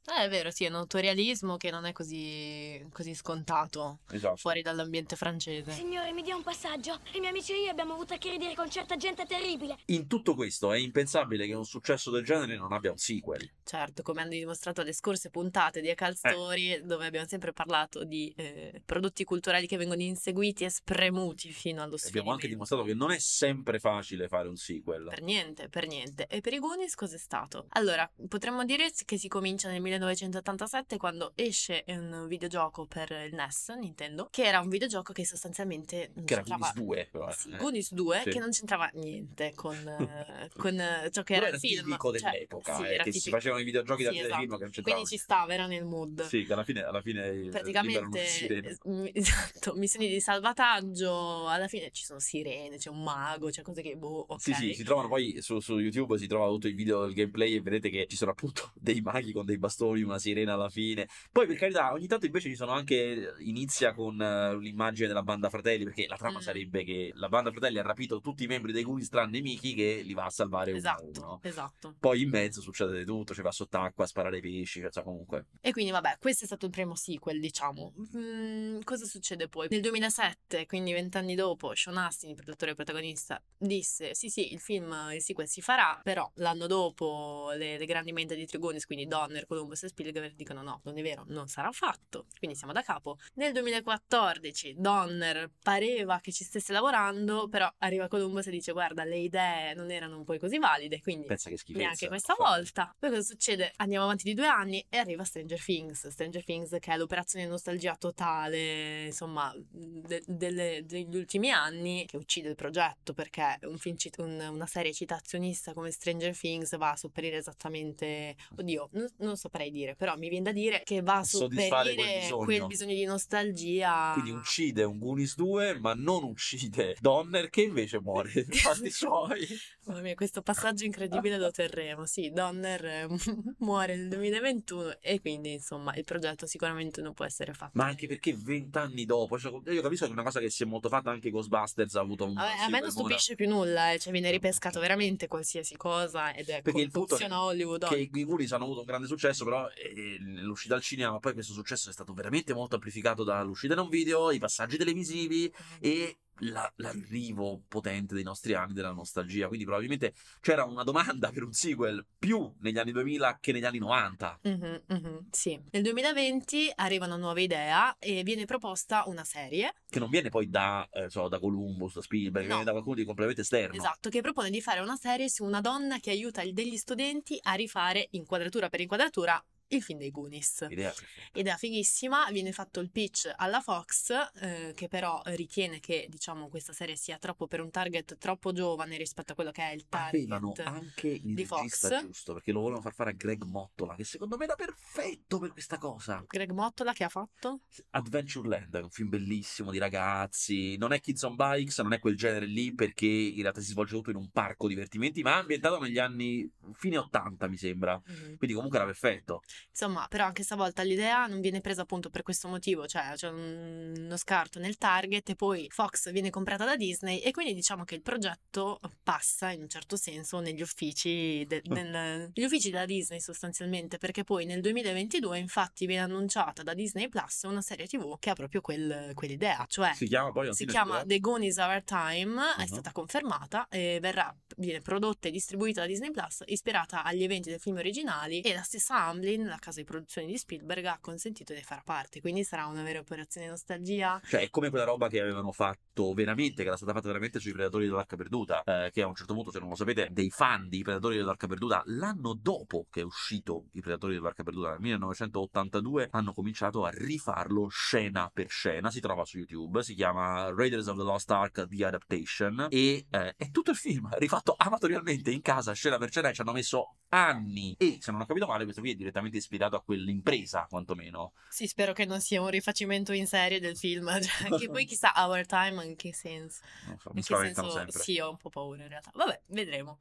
Eh, è vero, sì, è un autorialismo che non è così, così scontato Esatto. fuori dall'ambiente francese. Signore, mi dia un passaggio. I miei amici e io abbiamo avuto a che ridere con certa gente terribile. In tutto questo è impensabile che un successo del genere non abbia un sequel. Certo, come hanno dimostrato le scorse puntate di Eh. Ecal Story, dove abbiamo sempre parlato di eh, prodotti culturali che vengono inseguiti e spremuti fino allo sfinimento. Abbiamo anche dimostrato che non è sempre facile fare un sequel. Per niente, per niente. E per i Goonies cos'è stato? Allora, potremmo dire che si comincia nel 1987 quando esce un videogioco per il NES, Nintendo, che era un videogioco che sostanzialmente non Che era c'entrava- Goonies 2, però. eh. Sì, Goonies 2 Sì. che non c'entrava niente con, eh, con eh, ciò che Però era il film. tipico Cioè, dell'epoca, sì, eh, che si tipico. facevano i videogiochi da Sì, telefilm esatto. che non c'entravano Quindi ci stava, era nel mood. Sì, che alla fine, alla fine eh, Praticamente, eh, esatto, missioni di salvataggio, alla fine ci sono sirene, c'è un mago, c'è cose che, boh, ok. Sì, sì, si trovano poi su, su YouTube, si trovano tutti i video del gameplay e vedete che ci sono appunto dei maghi con dei bastoni, una sirena alla fine. Poi, per carità, ogni tanto invece ci sono anche. Inizia con uh, l'immagine della banda fratelli, perché la trama Mm. sarebbe che la banda fratelli ha rapito tutti i membri dei Goonies tranne Mickey che li va a salvare Esatto, uno. esatto. Poi in mezzo succede di tutto, ci va sott'acqua a sparare ai pesci, cioè comunque. E quindi vabbè, questo è stato il primo sequel, diciamo. Mm, cosa succede poi? Nel 2007, quindi vent'anni dopo, Sean Astin, il produttore protagonista, disse sì sì, il film, il sequel si farà, però l'anno dopo le, le grandi mente di Trigonis, quindi Donner, Columbus e Spielberg dicono no, non è vero, non sarà fatto, quindi siamo da capo. Nel 2014 Donner pareva che ci stesse lavorando, però arriva Columbus e dice guarda, le idee non erano poi così valide, quindi Pensa che schifezza. neanche questa volta. Poi cosa succede? Andiamo avanti di due anni e arriva Stranger Things. Stranger Things che è l'operazione nostalgia totale, insomma, de- delle- degli ultimi anni che uccide il progetto perché un cit- un- una serie citazionista come Stranger Things va a sopperire esattamente, oddio, non, non saprei dire, però mi viene da dire che va a Soddisfare quel bisogno. quel bisogno di nostalgia. Quindi uccide un Goonies 2, ma non uccide Donner, che invece muore fatti suoi. Mamma mia, questo passaggio incredibile lo terremo. Sì, Donner muore nel 2021 e quindi insomma il progetto sicuramente non può essere fatto. Ma anche perché vent'anni dopo, cioè, io capisco che è una cosa che si è molto fatta anche Ghostbusters ha avuto un A, a me non stupisce più nulla, eh, cioè viene ripescato veramente qualsiasi cosa ed è Perché il punto funziona Hollywood. che i Goonies hanno avuto un grande successo, però eh, l'uscita al cinema, poi questo successo è stato veramente molto amplificato dall'uscita in un video, i passaggi televisivi e la- l'arrivo potente dei nostri anni della nostalgia. Quindi probabilmente c'era una domanda per un sequel più negli anni 2000 che negli anni 90. Mhm, mhm, sì. Nel 2020 arriva una nuova idea e viene proposta una serie, Che non viene poi da, eh, so, da Columbus, da Spielberg, No. viene da qualcuno di completamente esterno. esatto, che propone di fare una serie su una donna che aiuta degli studenti a rifare inquadratura per inquadratura il film dei Goonies. Idea. Idea fighissima, viene fatto il pitch alla Fox, eh, che però ritiene che diciamo questa serie sia troppo per un target troppo giovane rispetto a quello che è il Avevano target. anche il di Fox. giusto, perché lo volevano far fare a Greg Mottola, che secondo me era perfetto per questa cosa. Greg Mottola che ha fatto? Adventureland un film bellissimo di ragazzi, non è Kids on Bikes, non è quel genere lì perché in realtà si svolge tutto in un parco divertimenti, ma ambientato negli anni fine 80 mi sembra, quindi comunque era perfetto. Insomma, però anche stavolta l'idea non viene presa appunto per questo motivo, cioè c'è un- uno scarto nel target e poi Fox viene comprata da Disney e quindi diciamo che il progetto passa in un certo senso negli uffici, de- del- negli uffici della Disney sostanzialmente, perché poi nel 2022 infatti viene annunciata da Disney Plus una serie TV che ha proprio quel- quell'idea, cioè Si chiama poi si chiama? The Goonies Our Time, è Uh-huh. stata confermata e verrà, viene prodotta e distribuita da Disney Plus, ispirata agli eventi del film originali e la stessa Amblin, la casa di produzione di Spielberg, ha consentito di far parte, quindi sarà una vera operazione nostalgia. Cioè, è come quella roba che avevano fatto veramente, che era stata fatta veramente sui Predatori dell'Arca Perduta, eh, che a un certo punto, se non lo sapete, dei fan di Predatori dell'Arca Perduta, l'anno dopo che è uscito i Predatori dell'Arca Perduta, nel 1982, hanno cominciato a rifarlo scena per scena, si trova su YouTube, si chiama Raiders of the Lost Ark The Adaptation, e eh, è tutto il film rifatto amatorialmente in casa, scena per scena, e ci hanno messo anni. E, se non ho capito male, questo qui è direttamente ispirato a quell'impresa, quantomeno. Sì, spero che non sia un rifacimento in serie del film, cioè, che poi chissà Our Time in che senso. Non so, mi In che spaventano senso, sempre. sì, ho un po' paura in realtà. Vabbè, vedremo.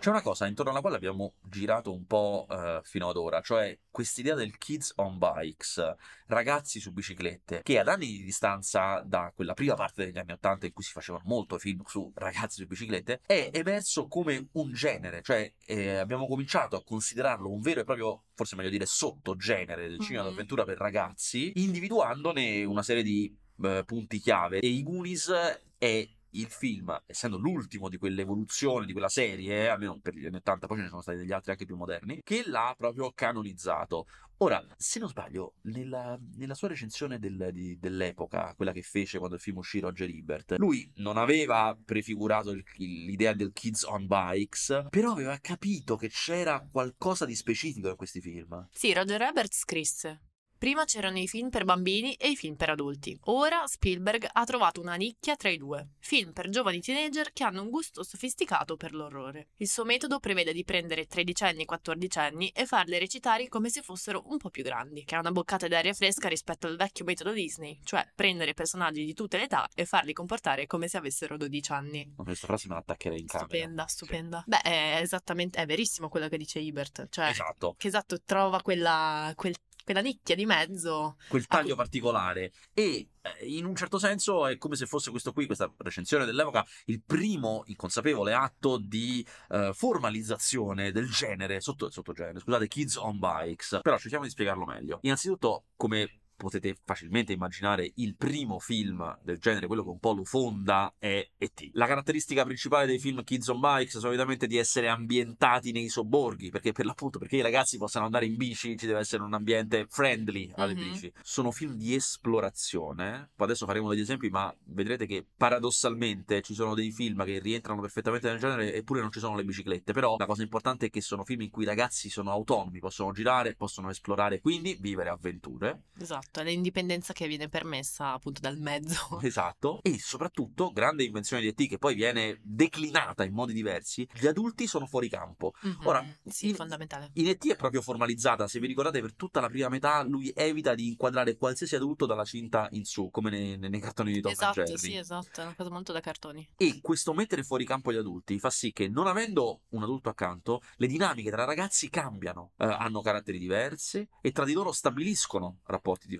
C'è una cosa intorno alla quale abbiamo girato un po' eh, fino ad ora, cioè quest'idea del kids on bikes, ragazzi su biciclette, che ad anni di distanza da quella prima parte degli anni Ottanta in cui si facevano molto film su ragazzi su biciclette, è emerso come un genere, cioè eh, abbiamo cominciato a considerarlo un vero e proprio, forse meglio dire, sottogenere del cinema Mhm. d'avventura per ragazzi, individuandone una serie di eh, punti chiave. E i Goonies è il film, essendo l'ultimo di quell'evoluzione, di quella serie, eh, almeno per gli anni 80, poi ce ne sono stati degli altri anche più moderni, che l'ha proprio canonizzato. Ora, se non sbaglio, nella, nella sua recensione del- di- dell'epoca, quella che fece quando il film uscì Roger Ebert, lui non aveva prefigurato il- l'idea del Kids on Bikes, però aveva capito che c'era qualcosa di specifico in questi film. Sì, Roger Ebert scrisse. Prima c'erano i film per bambini e i film per adulti. Ora Spielberg ha trovato una nicchia tra i due. Film per giovani teenager che hanno un gusto sofisticato per l'orrore. Il suo metodo prevede di prendere tredicenni e quattordicenni e farli recitare come se fossero un po' più grandi, che è una boccata d'aria fresca rispetto al vecchio metodo Disney, cioè prendere personaggi di tutte le età e farli comportare come se avessero 12 anni. Questa frase me l'attaccherei in camera. Stupenda, stupenda. Beh, è esattamente, è verissimo quello che dice Ebert, cioè Esatto. che esatto, trova quella, quel- quella nicchia di mezzo. quel taglio Ah, particolare e eh, in un certo senso è come se fosse questo qui, questa recensione dell'epoca, il primo inconsapevole atto di eh, formalizzazione del genere, sotto, sottogenere, scusate, Kids on Bikes. Però cerchiamo di spiegarlo meglio. Innanzitutto, come potete facilmente immaginare, il primo film del genere, quello che un po' lo fonda, è E.T. La caratteristica principale dei film Kids on Bikes è solitamente di essere ambientati nei sobborghi, perché per l'appunto, perché i ragazzi possano andare in bici, ci deve essere un ambiente friendly alle Mhm. bici. Sono film di esplorazione. Poi adesso faremo degli esempi, ma vedrete che paradossalmente ci sono dei film che rientrano perfettamente nel genere, eppure non ci sono le biciclette. Però la cosa importante è che sono film in cui i ragazzi sono autonomi, possono girare, possono esplorare, quindi vivere avventure. Esatto, è l'indipendenza che viene permessa appunto dal mezzo. Esatto. E soprattutto, grande invenzione di E.T. che poi viene declinata in modi diversi, gli adulti sono fuori campo. Mhm. Ora, sì, in- fondamentale. In E.T. è proprio formalizzata, se vi ricordate, per tutta la prima metà lui evita di inquadrare qualsiasi adulto dalla cinta in su, come nei, nei cartoni di Tom Esatto, Jerry. sì, esatto, è una cosa molto da cartoni. E questo mettere fuori campo gli adulti fa sì che, non avendo un adulto accanto, le dinamiche tra ragazzi cambiano, eh, hanno caratteri diversi e tra di loro stabiliscono rapporti diversi.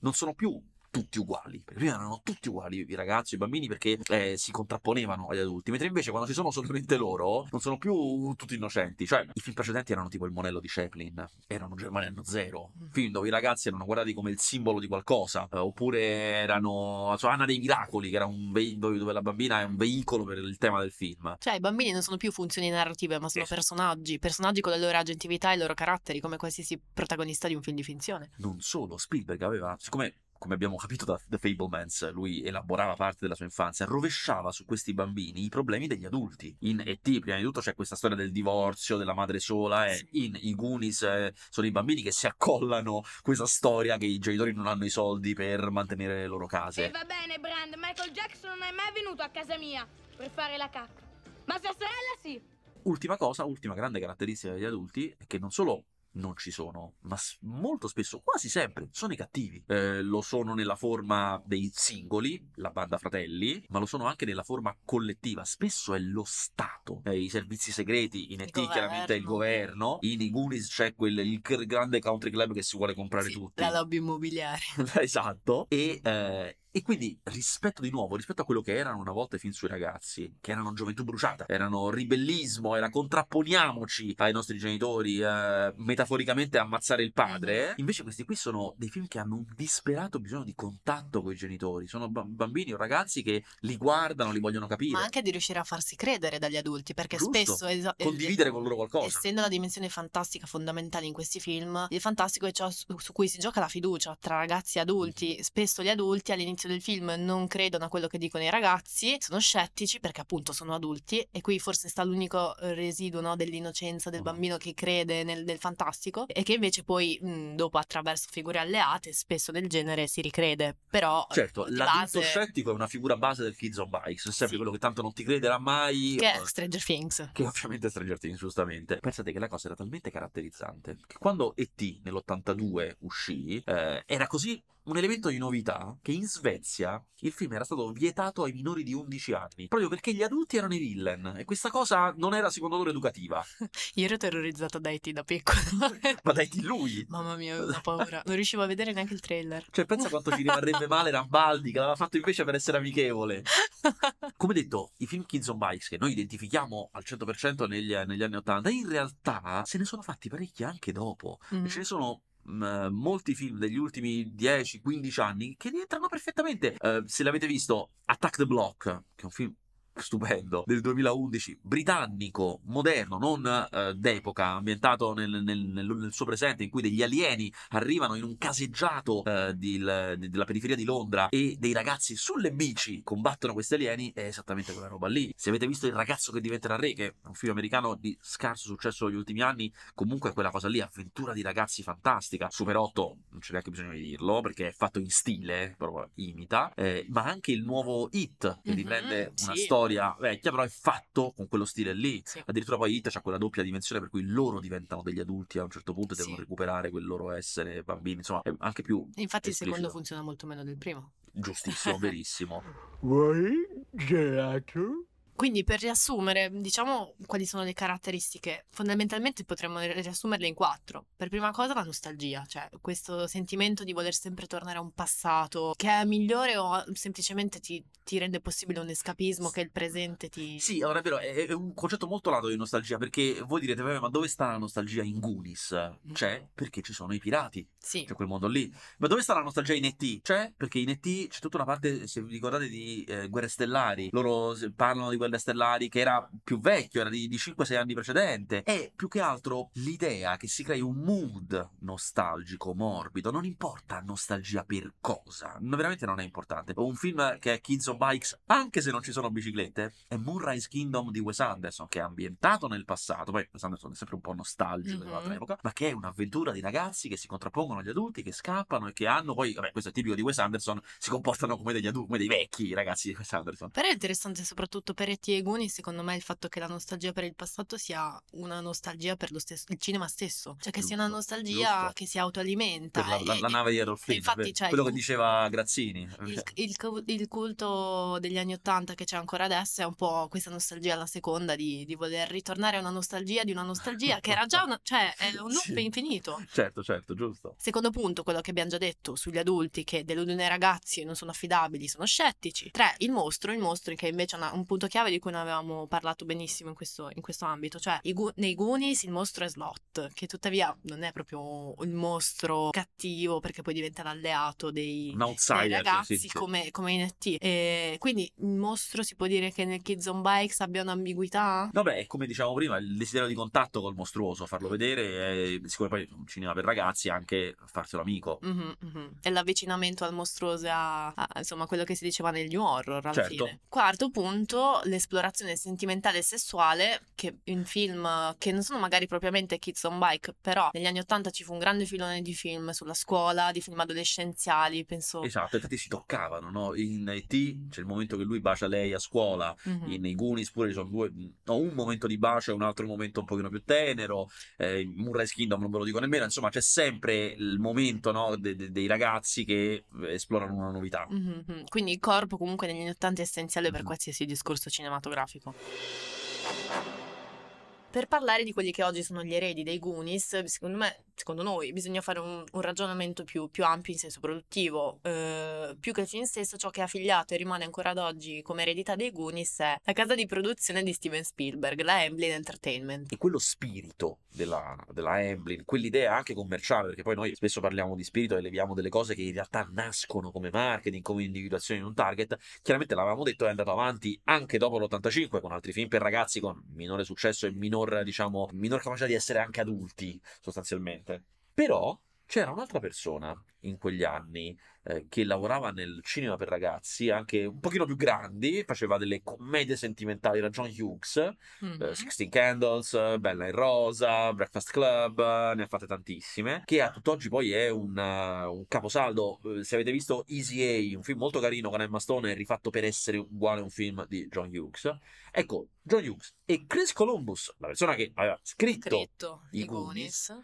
Non sono più tutti uguali, perché prima erano tutti uguali i ragazzi, i bambini, perché eh, si contrapponevano agli adulti, mentre invece quando ci sono solamente loro, non sono più tutti innocenti. Cioè, i film precedenti erano tipo il monello di Chaplin, erano Germania anno zero, Mm. film dove i ragazzi erano guardati come il simbolo di qualcosa, eh, oppure erano insomma, Anna dei Miracoli, che era un ve- dove la bambina è un veicolo per il tema del film. Cioè, i bambini non sono più funzioni narrative, ma sono Esatto. personaggi, personaggi con le loro agentività e i loro caratteri, come qualsiasi protagonista di un film di finzione. Non solo, Spielberg aveva, siccome come abbiamo capito da The Fablemans, lui elaborava parte della sua infanzia, rovesciava su questi bambini i problemi degli adulti. In E.T., prima di tutto, c'è questa storia del divorzio, della madre sola, e in I Goonies eh, sono i bambini che si accollano questa storia che i genitori non hanno i soldi per mantenere le loro E case. va bene, Brand, Michael Jackson non è mai venuto a casa mia per fare la cacca. Ma sua sorella sì. Ultima cosa, ultima grande caratteristica degli adulti è che non solo non ci sono, ma molto spesso, quasi sempre, sono i cattivi. Eh, lo sono nella forma dei singoli, la banda fratelli, ma lo sono anche nella forma collettiva. Spesso è lo Stato, eh, i servizi segreti, in E.T. chiaramente è il governo, in I Goonies c'è quel, il gr- grande country club che si vuole comprare Sì, tutti. La lobby immobiliare. esatto. E, eh, e quindi rispetto di nuovo, rispetto a quello che erano una volta i film sui ragazzi, che erano gioventù bruciata, erano ribellismo, era contrapponiamoci ai nostri genitori, eh, metaforicamente ammazzare il padre. Mhm. Invece questi qui sono dei film che hanno un disperato bisogno di contatto con i genitori. Sono ba- bambini o ragazzi che li guardano, li vogliono capire. Ma anche di riuscire a farsi credere dagli adulti, perché Giusto. spesso esa- Condividere con loro qualcosa. Essendo la dimensione fantastica fondamentale in questi film, il fantastico è ciò su, su cui si gioca la fiducia tra ragazzi e adulti. Mhm. Spesso gli adulti all'inizio del film non credono a quello che dicono i ragazzi, sono scettici perché appunto sono adulti e qui forse sta l'unico eh, residuo no, dell'innocenza del Mhm. bambino che crede nel, nel fantastico e che invece poi mh, dopo attraverso figure alleate spesso del genere si ricrede. Però Certo, l'adulto base- scettico è una figura base del Kids on Bikes, è sempre Sì. quello che tanto non ti crederà mai. che è eh, Stranger Things. che ovviamente è Stranger Things, giustamente. Pensate che la cosa era talmente caratterizzante che quando E.T. nell'82 uscì, eh, era così un elemento di novità che in Svezia il film era stato vietato ai minori di 11 anni, proprio perché gli adulti erano i villain e questa cosa non era secondo loro educativa. Io ero terrorizzata da E.T. da piccola. Ma dai, di lui! Mamma mia, avevo una paura. Non riuscivo a vedere neanche il trailer. Cioè, pensa quanto ci rimarrebbe male Rambaldi, che l'aveva fatto invece per essere amichevole. Come detto, i film Kids on Bikes che noi identifichiamo al 100% negli, negli anni 80, in realtà se ne sono fatti parecchi anche dopo. Mm. Ce ne sono molti film degli ultimi 10-15 anni che rientrano perfettamente. Eh, se l'avete visto, Attack the Block, che è un film stupendo del 2011, britannico, moderno, non eh, d'epoca, ambientato nel, nel, nel, nel, suo presente, in cui degli alieni arrivano in un caseggiato eh, di, della periferia di Londra e dei ragazzi sulle bici combattono questi alieni, è esattamente quella roba lì. Se avete visto Il ragazzo che diventerà re, che è un film americano di scarso successo negli ultimi anni, comunque è quella cosa lì, avventura di ragazzi fantastica. Super 8, non c'è neanche bisogno di dirlo, perché è fatto in stile, proprio imita, eh, ma anche il nuovo Hit, che riprende mm-hmm, una sì. storia vecchia, però è fatto con quello stile lì. Sì. Addirittura poi Hit c'ha quella doppia dimensione per cui loro diventano degli adulti a un certo punto e devono sì. recuperare quel loro essere bambini, insomma, è anche più... Infatti esplicito. il secondo funziona molto meno del primo. Giustissimo, verissimo. Vuoi gelato? Quindi per riassumere, diciamo quali sono le caratteristiche. Fondamentalmente potremmo riassumerle in quattro. Per prima cosa la nostalgia, cioè questo sentimento di voler sempre tornare a un passato che è migliore o semplicemente ti, ti rende possibile un escapismo che il presente ti... Sì, allora è vero, è, è un concetto molto lato di nostalgia perché voi direte, ma dove sta la nostalgia in Goonies? C'è perché ci sono i pirati, sì. c'è quel mondo lì. Ma dove sta la nostalgia in E.T.? C'è perché in E.T. c'è tutta una parte, se vi ricordate, di eh, Guerre Stellari. Loro parlano di Guerre Stellari che era più vecchio, era di, di 5-6 anni precedente. È più che altro l'idea che si crei un mood nostalgico, morbido. Non importa nostalgia per cosa, no, veramente non è importante. Un film che è Kids on Bikes, anche se non ci sono biciclette, è Moonrise Kingdom di Wes Anderson, che è ambientato nel passato. Poi Wes Anderson è sempre un po' nostalgico mm-hmm. dell'altra epoca, ma che è un'avventura di ragazzi che si contrappongono agli adulti, che scappano e che hanno poi, vabbè, questo è tipico di Wes Anderson, si comportano come degli adulti, come dei vecchi ragazzi di Wes Anderson. Però è interessante soprattutto per E.T. e Goonies, secondo me, il fatto che la nostalgia per il passato sia una nostalgia per lo stesso, il cinema stesso. Cioè che giusto, sia una nostalgia giusto. che si autoalimenta. La, la, la nave di Flynn, infatti, cioè, quello che diceva Grazzini. Il, il, il, culto degli anni Ottanta che c'è ancora adesso è un po' questa nostalgia alla seconda di, di voler ritornare a una nostalgia di una nostalgia che era già una, cioè è un loop sì. infinito. Certo, certo, giusto. Secondo punto, quello che abbiamo già detto sugli adulti che deludono i ragazzi e non sono affidabili, sono scettici. Tre, il mostro, il mostro che invece è una, un punto chiave di cui non avevamo parlato benissimo in questo, in questo ambito, cioè gu- nei Goonies il mostro è Slot, che tuttavia non è proprio il mostro cattivo perché poi diventa l'alleato dei, dei ragazzi sì, sì, come, come, in E.T. E quindi il mostro si può dire che nel Kids on Bikes abbia un'ambiguità? Vabbè, come dicevamo prima, il desiderio di contatto col mostruoso, farlo vedere, è sicuramente poi un cinema per ragazzi, anche farselo amico. Mm-hmm, mm-hmm. E l'avvicinamento al mostruoso a, a, insomma quello che si diceva negli horror alla certo. fine. Quarto punto, l'esplorazione sentimentale e sessuale, che in film che non sono magari propriamente Kids on Bike, però negli anni Ottanta ci fu un grande filone di film sulla scuola, di film adolescenziali, penso. Esatto, infatti si toccavano, no? In E.T. c'è il momento che lui bacia lei a scuola, mm-hmm. in I Goonies pure ci sono due, no, un momento di bacio e un altro momento un pochino più tenero, eh, in Moonrise Kingdom non ve lo dico nemmeno, insomma c'è sempre il momento no, de- de- dei ragazzi che esplorano una novità. Mm-hmm. Quindi il corpo comunque negli anni Ottanta è essenziale mm-hmm. per qualsiasi discorso cinematografico cinematografico. Per parlare di quelli che oggi sono gli eredi dei Goonies, secondo me secondo noi bisogna fare un, un ragionamento più, più, ampio in senso produttivo. Eh, più che il film stesso, ciò che è affiliato e rimane ancora ad oggi come eredità dei Goonies è la casa di produzione di Steven Spielberg, la Amblin Entertainment. E quello spirito della, della Amblin, quell'idea anche commerciale, perché poi noi spesso parliamo di spirito e leviamo delle cose che in realtà nascono come marketing, come individuazione in un target. Chiaramente l'avevamo detto, è andato avanti anche dopo l'85 con altri film per ragazzi con minore successo e minor, diciamo, minor capacità di essere anche adulti, sostanzialmente. Però c'era un'altra persona in quegli anni eh, che lavorava nel cinema per ragazzi, anche un pochino più grandi, faceva delle commedie sentimentali, era John Hughes, mm-hmm. eh, Sixteen Candles, Bella in Rosa, Breakfast Club, ne ha fatte tantissime, che a tutt'oggi poi è un, uh, un caposaldo. Eh, se avete visto Easy A, un film molto carino con Emma Stone, rifatto per essere uguale a un film di John Hughes. Ecco, John Hughes e Chris Columbus, la persona che aveva scritto, scritto i Goonies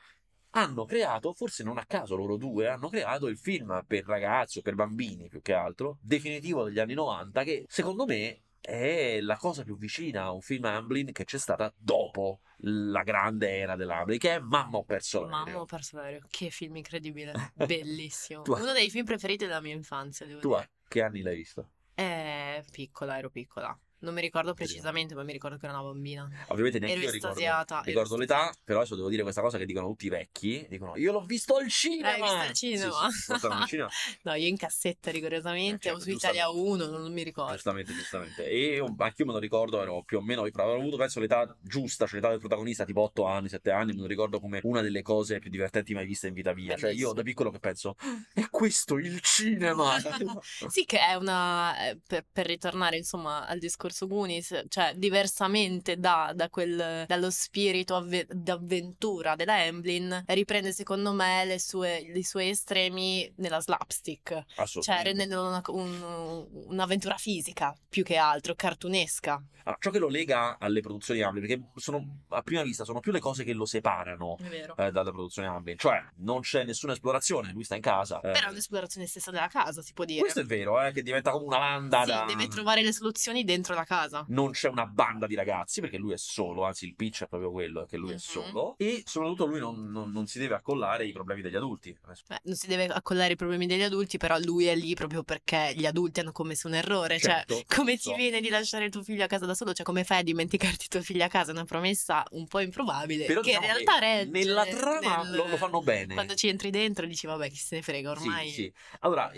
hanno creato, forse non a caso loro due, hanno creato il film per ragazzi o per bambini più che altro, definitivo degli anni 90, che secondo me è la cosa più vicina a un film Amblin che c'è stata dopo la grande era dell'Amblin, che è Mamma ho perso l'aereo. Mamma ho perso l'aereo, che film incredibile, bellissimo. Uno dei film preferiti della mia infanzia, devo tu dire. Tu che anni l'hai visto? Eh, piccola, ero piccola. Non mi ricordo precisamente, ma mi ricordo che era una bambina. Ovviamente Ero neanche io ricordo, estasiata, ricordo l'età, però adesso devo dire questa cosa che dicono tutti i vecchi. Dicono, io l'ho visto al cinema! L'hai visto al cinema? Sì, sì, al cinema. No, io in cassetta rigorosamente, Eh, o certo, su Italia 1, non mi ricordo. Giustamente, giustamente. E io, anche io me lo ricordo, ero più o meno, avrò avuto penso l'età giusta, cioè l'età del protagonista, tipo 8 anni, 7 anni, me lo ricordo come una delle cose più divertenti mai viste in vita mia. Cioè io da piccolo che penso, è questo il cinema! Sì, che è una. eh, Per, per ritornare insomma al discorso Goonies, cioè diversamente da, da quel, dallo spirito avve- d'avventura della Emblin, riprende secondo me le sue- i suoi estremi nella slapstick, cioè Assolutamente. rendendo una- un- un'avventura fisica più che altro, cartunesca. Ah, ciò che lo lega alle produzioni Amblin, perché sono, a prima vista sono più le cose che lo separano eh, dalla produzione Amblin. Cioè, non c'è nessuna esplorazione, lui sta in casa. eh. Però è un'esplorazione stessa della casa, si può dire. Questo è vero, eh, che diventa come una banda Sì, da... deve trovare le soluzioni dentro la casa. Non c'è una banda di ragazzi perché lui è solo, anzi il pitch è proprio quello, che lui Mhm. è solo. E soprattutto lui non, non- non si deve accollare i problemi degli adulti. Beh, non si deve accollare i problemi degli adulti, però lui è lì proprio perché gli adulti hanno commesso un errore. Certo, cioè, come ti so. viene di lasciare tuo figlio a casa da solo? Cioè, come fai a dimenticarti tuo figlio a casa? È una promessa un po' improbabile. Però che in diciamo realtà che nella trama nel- lo, lo fanno bene. Quando ci entri dentro dici, vabbè, chi se ne frega, ormai. Sì, sì. Allora,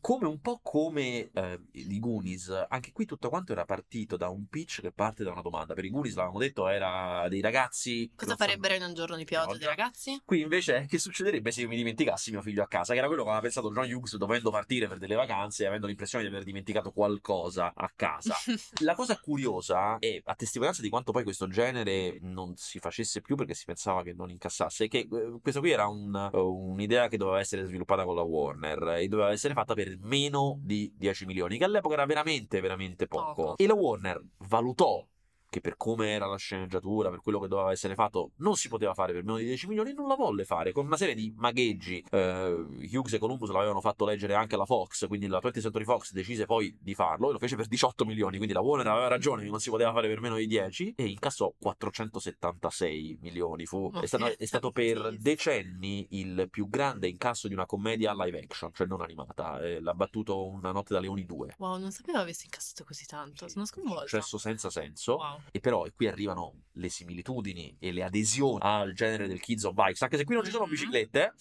come un po' come eh, di Goonies, anche qui tutto quanto era partito da un pitch che parte da una domanda. Per i Goonies, l'avevamo detto, era dei ragazzi... Cosa farebbero in un giorno di pioggia dei ragazzi? Qui invece che succederebbe se io mi dimenticassi mio figlio a casa, che era quello che aveva pensato John Hughes dovendo partire per delle vacanze e avendo l'impressione di aver dimenticato qualcosa a casa. La cosa curiosa, e a testimonianza di quanto poi questo genere non si facesse più perché si pensava che non incassasse, è che eh, questo qui era un- un'idea che doveva essere sviluppata con la Warner e doveva essere fatta per meno di 10 milioni, che all'epoca era veramente, veramente poco. Poco. E la Warner valutò che per come era la sceneggiatura, per quello che doveva essere fatto, non si poteva fare per meno di 10 milioni, non la volle fare, con una serie di magheggi. Eh, Hughes e Columbus l'avevano fatto leggere anche alla Fox, quindi la 20th Century Fox decise poi di farlo e lo fece per 18 milioni, quindi la Warner aveva ragione che non si poteva fare per meno di 10 e incassò 476 milioni. Fu, Ma è, stato, è stato per decenni il più grande incasso di una commedia live action, cioè non animata. Eh, l'ha battuto Una notte da leoni 2. Wow, non sapevo avessi incassato così tanto. Sono sconvolta. Successo senza senso. Wow. E però e qui arrivano le similitudini e le adesioni al genere del Kids on Bikes, anche se qui non ci sono Mhm. biciclette,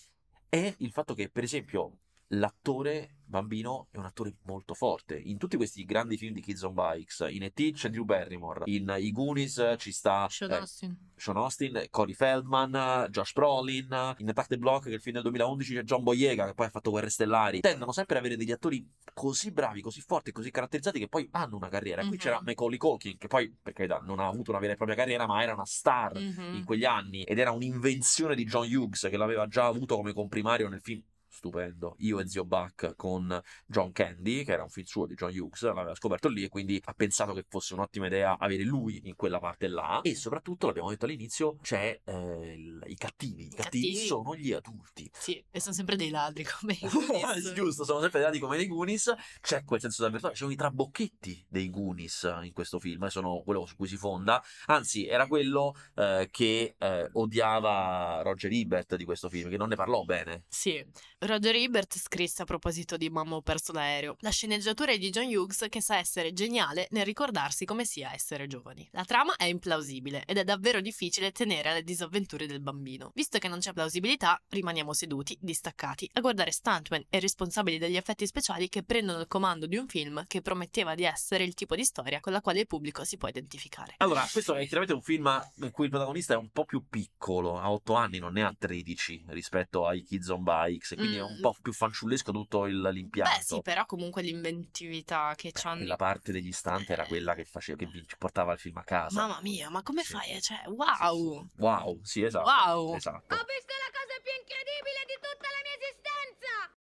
è il fatto che, per esempio, l'attore bambino è un attore molto forte. In tutti questi grandi film di Kids on Bikes, in E.T. c'è Drew Barrymore, in I Goonies ci sta Sean eh, Austin. Sean Austin, Corey Feldman, Josh Brolin, in Attack the Block, che è il film del 2011 c'è John Boyega, che poi ha fatto Guerre Stellari. Tendono sempre ad avere degli attori così bravi, così forti, così caratterizzati che poi hanno una carriera. Qui Mhm. c'era Macaulay Culkin, che poi, per carità, non ha avuto una vera e propria carriera, ma era una star Mhm. in quegli anni ed era un'invenzione di John Hughes che l'aveva già avuto come comprimario nel film stupendo Io e Zio Buck con John Candy che era un film suo di John Hughes l'aveva scoperto lì e quindi ha pensato che fosse un'ottima idea avere lui in quella parte là e soprattutto l'abbiamo detto all'inizio c'è eh, il- i cattivi i cattivi Cattivi. sono gli adulti Sì, e sono sempre dei ladri come i Goonies. Giusto, sono sempre dati come nei Goonies. C'è quel senso d'avventura. Ci sono i trabocchetti dei Goonies in questo film, eh, sono quello su cui si fonda. Anzi, era quello eh, che eh, odiava Roger Ebert di questo film, che non ne parlò bene. Sì, Roger Ebert scrisse a proposito di Mamma ho perso l'aereo. La sceneggiatura è di John Hughes che sa essere geniale nel ricordarsi come sia essere giovani. La trama è implausibile ed è davvero difficile tenere alle disavventure del bambino. Visto che non c'è plausibilità, rimaniamo seduti, distaccati, a guardare stuntman e responsabili degli effetti speciali che prendono il comando di un film che prometteva di essere il tipo di storia con la quale il pubblico si può identificare. Allora, questo è chiaramente un film in cui il protagonista è un po' più piccolo, ha 8 anni, non ne ha 13 rispetto ai Kids on Bikes, e quindi è un Mm. po' più fanciullesco tutto il- l'impianto. Beh sì, però comunque l'inventività che c'hanno... Quella parte degli stunt era quella che, faceva, che vi- portava il film a casa. Mamma mia, ma come Sì. fai? Cioè, wow! Wow, sì, esatto. Wow! Esatto. Ho visto la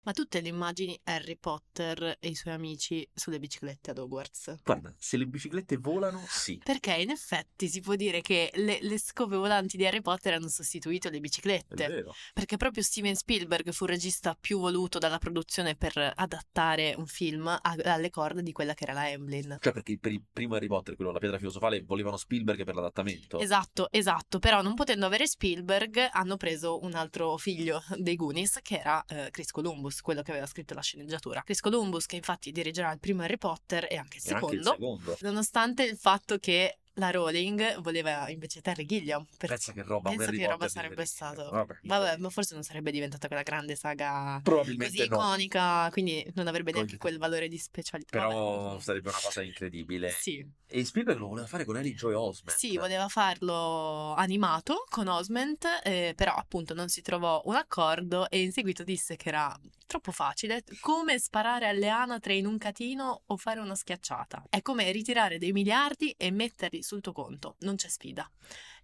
Ma tutte le immagini Harry Potter e i suoi amici sulle biciclette ad Hogwarts. Guarda, se le biciclette volano, sì. Perché in effetti si può dire che le, le scove volanti di Harry Potter hanno sostituito le È biciclette. vero. Perché proprio Steven Spielberg fu il regista più voluto dalla produzione per adattare un film a- alle corde di quella che era la Emblem. Cioè, perché per il primo Harry Potter, quello la pietra filosofale, volevano Spielberg per l'adattamento. Esatto, esatto. Però non potendo avere Spielberg, hanno preso un altro figlio dei Goonies, che era eh, Chris Columbus. Columbus, quello che aveva scritto la sceneggiatura. Chris Columbus, che infatti dirigerà il primo Harry Potter e anche il E anche il secondo, secondo. nonostante il fatto che la Rowling voleva invece Terry Gilliam. Per... Pensa che roba Pensa che roba sarebbe di- stato. Vabbè, Vabbè, ma forse non sarebbe diventata quella grande saga così no. iconica, quindi non avrebbe neanche quel valore di specialità. Però Vabbè. sarebbe una cosa incredibile. Sì, E Spielberg lo voleva fare con Ellie Joy Osment. sì, voleva farlo animato con Osment, eh, però appunto non si trovò un accordo e in seguito disse che era troppo facile, come sparare alle anatre in un catino o fare una schiacciata. È come ritirare dei miliardi e metterli sul tuo conto, non c'è sfida.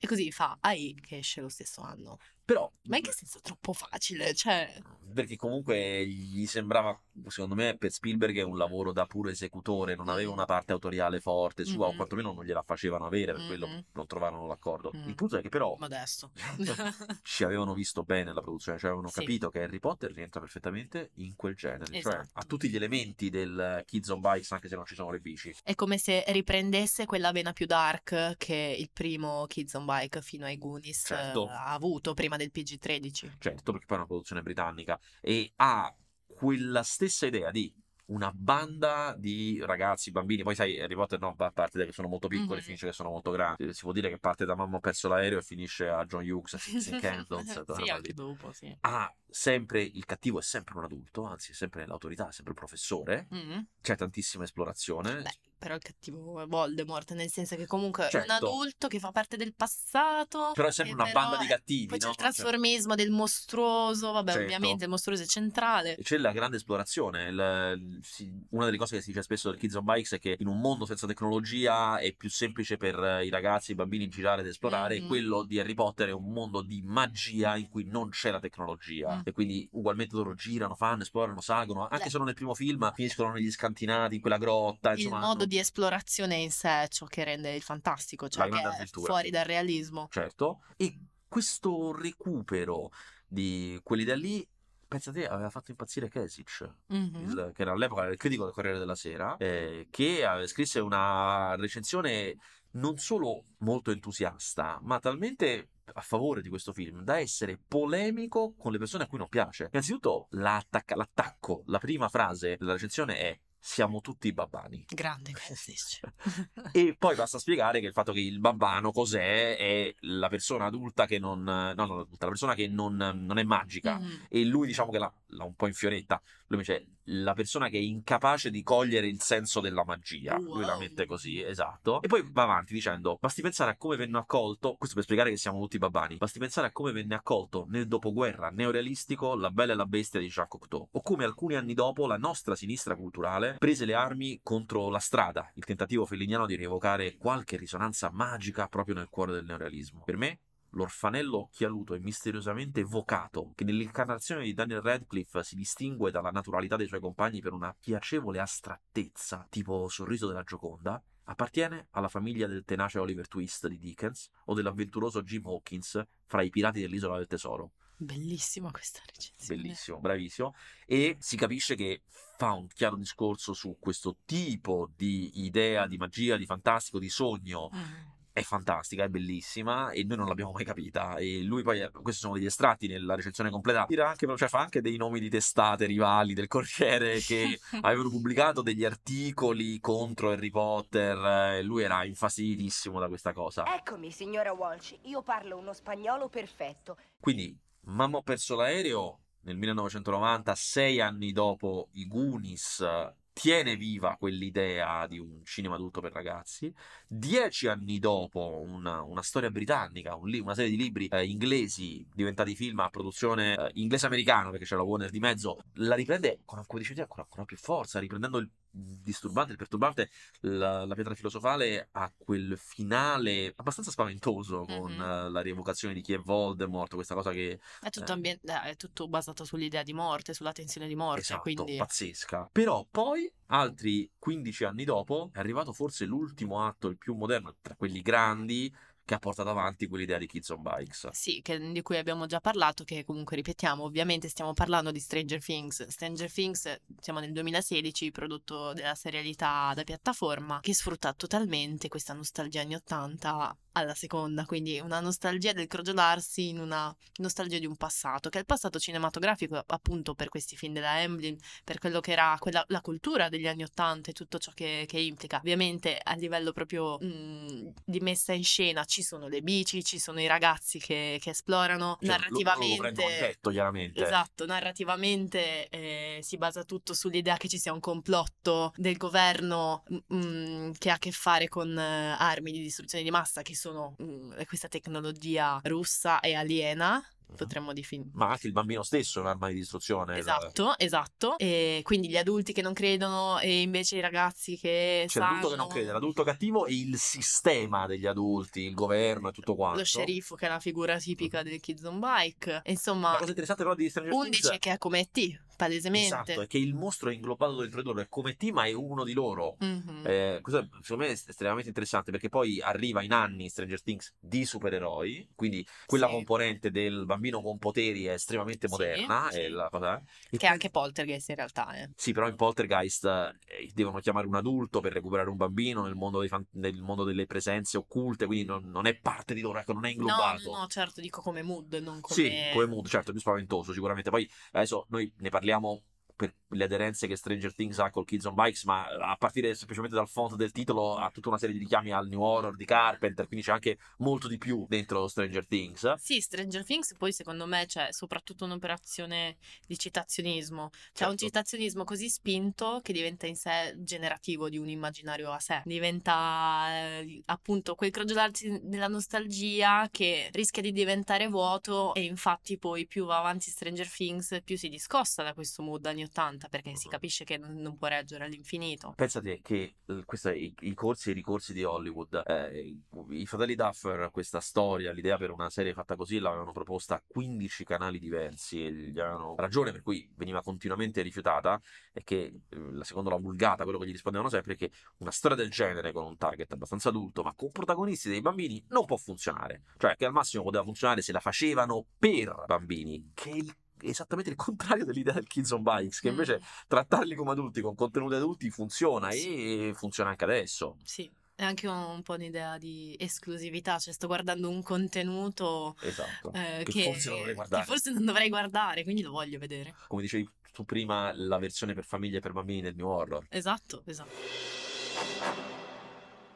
E così fa AI che esce lo stesso anno. Però, Ma in che senso troppo facile? Cioè, perché comunque gli sembrava, secondo me, per Spielberg è un lavoro da puro esecutore, non aveva Mm. una parte autoriale forte sua, o Mhm. quantomeno non gliela facevano avere, per quello Mhm. non trovarono l'accordo. Mm. Il punto è che però modesto. ci avevano visto bene la produzione, cioè avevano Sì. capito che Harry Potter rientra perfettamente in quel genere, cioè Esatto. ha tutti gli elementi del Kids on Bikes anche se non ci sono le bici. È come se riprendesse quella vena più dark che il primo Kids on Bike fino ai Goonies Certo. eh, ha avuto prima del PG-13. Certo, perché poi è una produzione britannica e ha quella stessa idea di una banda di ragazzi, bambini, poi sai, Harry Potter no, a parte che sono molto piccoli, Mhm. finisce che sono molto grandi. Si può dire che parte da Mamma ho perso l'aereo e finisce a John Hughes, St. Candles, sì, anche dopo, sì. Ha sempre, il cattivo è sempre un adulto, anzi è sempre l'autorità, è sempre il professore, Mm. c'è tantissima esplorazione. Beh, però il cattivo è Voldemort, nel senso che comunque è un Certo. adulto che fa parte del passato. Però è sempre una banda di cattivi, Poi c'è no? il trasformismo del mostruoso, vabbè, Certo. ovviamente il mostruoso è centrale. E c'è la grande esplorazione. il- si- una delle cose che si dice spesso del Kids on Bikes è che in un mondo senza tecnologia è più semplice per eh, i ragazzi e i bambini girare ed esplorare. Mhm. Quello di Harry Potter è un mondo di magia in cui non c'è la tecnologia. Mm. E quindi ugualmente loro girano, fanno, esplorano, salgono. Anche Beh. solo nel primo film finiscono negli scantinati, in quella grotta. Il Insomma, modo hanno- di esplorazione in sé è ciò che rende il fantastico, cioè fuori dal realismo. Certo. E questo recupero di quell'idea lì. Pensate, aveva fatto impazzire Kesich. Mhm. il- che era all'epoca il critico del Corriere della Sera, eh, che eh, scrisse una recensione non solo molto entusiasta, ma talmente a favore di questo film da essere polemico con le persone a cui non piace. Innanzitutto la attacca- l'attacco, la prima frase della recensione è siamo tutti babbani. Grande Kesich. E poi basta spiegare che il fatto che il babbano cos'è è la persona adulta che non... no, non adulta, la persona che non, non è magica. Mhm. E lui diciamo che l'ha, l'ha un po' in fioretta. Lui invece la persona che è incapace di cogliere il senso della magia. Lui la Wow. mette così, esatto. E poi va avanti dicendo: Basti pensare a come venne accolto. Questo per spiegare che siamo tutti babbani. Basti pensare a come venne accolto nel dopoguerra neorealistico La Bella e la Bestia di Jacques Cocteau. O come alcuni anni dopo la nostra sinistra culturale prese le armi contro la strada. Il tentativo felliniano di rievocare qualche risonanza magica proprio nel cuore del neorealismo. Per me, l'orfanello occhialuto e misteriosamente evocato, che nell'incarnazione di Daniel Radcliffe si distingue dalla naturalità dei suoi compagni per una piacevole astrattezza, tipo sorriso della Gioconda, appartiene alla famiglia del tenace Oliver Twist di Dickens o dell'avventuroso Jim Hawkins fra i pirati dell'isola del tesoro. Bellissima questa recensione. Bellissimo, bravissimo. E si capisce che fa un chiaro discorso su questo tipo di idea di magia, di fantastico, di sogno Mhm. È fantastica, è bellissima e noi non l'abbiamo mai capita. E lui poi, questi sono degli estratti nella recensione completa, tira anche, cioè fa anche dei nomi di testate rivali del Corriere che avevano pubblicato degli articoli contro Harry Potter eh, e lui era infastiditissimo da questa cosa. Eccomi, signora Walsh. Io parlo uno spagnolo perfetto. Quindi, Mamma ho perso l'aereo nel 1990, sei anni dopo i Goonies, tiene viva quell'idea di un cinema adulto per ragazzi. Dieci anni dopo, una, una storia britannica, un li- una serie di libri eh, inglesi diventati film a produzione eh, inglese-americana, perché c'è la Warner di mezzo, la riprende con, come dicevi con ancora più forza, riprendendo il disturbante, perturbante, la, la pietra filosofale ha quel finale abbastanza spaventoso con Mhm. eh, la rievocazione di chi è Voldemort, questa cosa che È tutto, Eh. ambien- eh, è tutto basato sull'idea di morte, sulla tensione di morte, esatto, quindi pazzesca. Però poi, altri 15 anni dopo, è arrivato forse l'ultimo atto, il più moderno, tra quelli grandi, che ha portato avanti quell'idea di Kids on Bikes. Sì, che- di cui abbiamo già parlato, che comunque ripetiamo, ovviamente stiamo parlando di Stranger Things. Stranger Things, siamo nel 2016, prodotto della serialità da piattaforma, che sfrutta totalmente questa nostalgia anni 80 alla seconda, quindi una nostalgia del crogiolarsi in una nostalgia di un passato, che è il passato cinematografico appunto per questi film della Emblem, per quello che era quella, la cultura degli anni 80 e tutto ciò che, che implica. Ovviamente a livello proprio mm, di messa in scena ci sono le bici, ci sono i ragazzi che, che esplorano, Cioè, loro lo narrativamente... petto, chiaramente. Esatto, narrativamente eh, si basa tutto sull'idea che ci sia un complotto del governo mm, che ha a che fare con eh, armi di distruzione di massa, che sono mm, questa tecnologia russa e aliena, potremmo definire. Ma anche il bambino stesso è un'arma di distruzione. Esatto, esatto. E quindi gli adulti che non credono e invece i ragazzi che C'è l'adulto che non sanno- crede, l'adulto cattivo e il sistema degli adulti, il governo e tutto quanto. Lo sceriffo che è la figura tipica del Kids on Bike. Insomma, La cosa interessante però di Stranger Things 11 che è come T, palesemente. Esatto, è che il mostro è inglobato dentro di loro, è come te, ma è uno di loro. Mhm. Eh, questo secondo me è estremamente interessante perché poi arriva in anni Stranger Things di supereroi, quindi quella Sì. componente del bambino con poteri è estremamente Sì, moderna. sì. è la cosa- e Che è anche Poltergeist in realtà, eh. Sì, però in Poltergeist eh, devono chiamare un adulto per recuperare un bambino nel mondo, fan- nel mondo delle presenze occulte, quindi non, non è parte di loro, ecco, non è inglobato. no, no, certo, dico come mood, non come... Sì, come mood, certo, è più spaventoso sicuramente. Poi adesso noi ne parliamo Vediamo un per le aderenze che Stranger Things ha col Kids on Bikes, ma a partire semplicemente dal font del titolo ha tutta una serie di richiami al new horror di Carpenter, quindi c'è anche molto di più dentro Stranger Things. Sì, Stranger Things poi secondo me c'è soprattutto un'operazione di citazionismo. C'è Certo. un citazionismo così spinto che diventa in sé generativo di un immaginario a sé. Diventa eh, appunto quel crogiolarsi nella nostalgia che rischia di diventare vuoto e infatti poi più va avanti Stranger Things più si discosta da questo mood anni 80 perché si capisce che non, può reggere all'infinito. Pensate che eh, questa- i, i corsi e i ricorsi di Hollywood, eh, i, fratelli Duffer, questa storia, l'idea per una serie fatta così, l'avevano proposta a 15 canali diversi e gli avevano ragione per cui veniva continuamente rifiutata, è che, eh, la- secondo la vulgata, quello che gli rispondevano sempre è che una storia del genere con un target abbastanza adulto, ma con protagonisti dei bambini, non può funzionare. Cioè, che al massimo poteva funzionare se la facevano per bambini, che il- esattamente il contrario dell'idea del Kids on Bikes, che invece Mm, trattarli come adulti con contenuti adulti funziona e funziona anche adesso. sì. È anche un, un po' un'idea di esclusività, cioè sto guardando un contenuto Esatto. eh, Che che, forse non dovrei guardare. che forse non dovrei guardare, quindi lo voglio vedere. Come dicevi tu prima, la versione per famiglie e per bambini del New Horror. Esatto, esatto.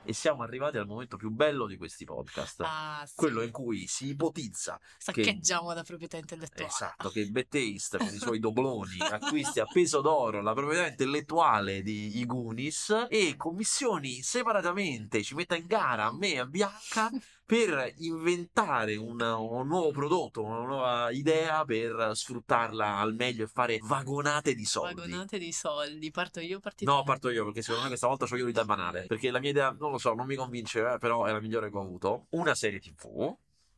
E siamo arrivati al momento più bello di questi podcast. Ah, sì. Quello in cui si ipotizza Saccheggiamo la proprietà intellettuale. Esatto, che Taste con i suoi dobloni acquisti a peso d'oro la proprietà intellettuale di I Goonies e commissioni separatamente, ci metta in gara a me e a Bianca per inventare un, un nuovo prodotto, una nuova idea per sfruttarla al meglio e fare vagonate di soldi. Vagonate di soldi. Parto io, partito No, parto io perché secondo me questa volta ho io l'idea banale. Perché la mia idea, non lo so, non mi convince, eh, però è la migliore che ho avuto. Una serie TV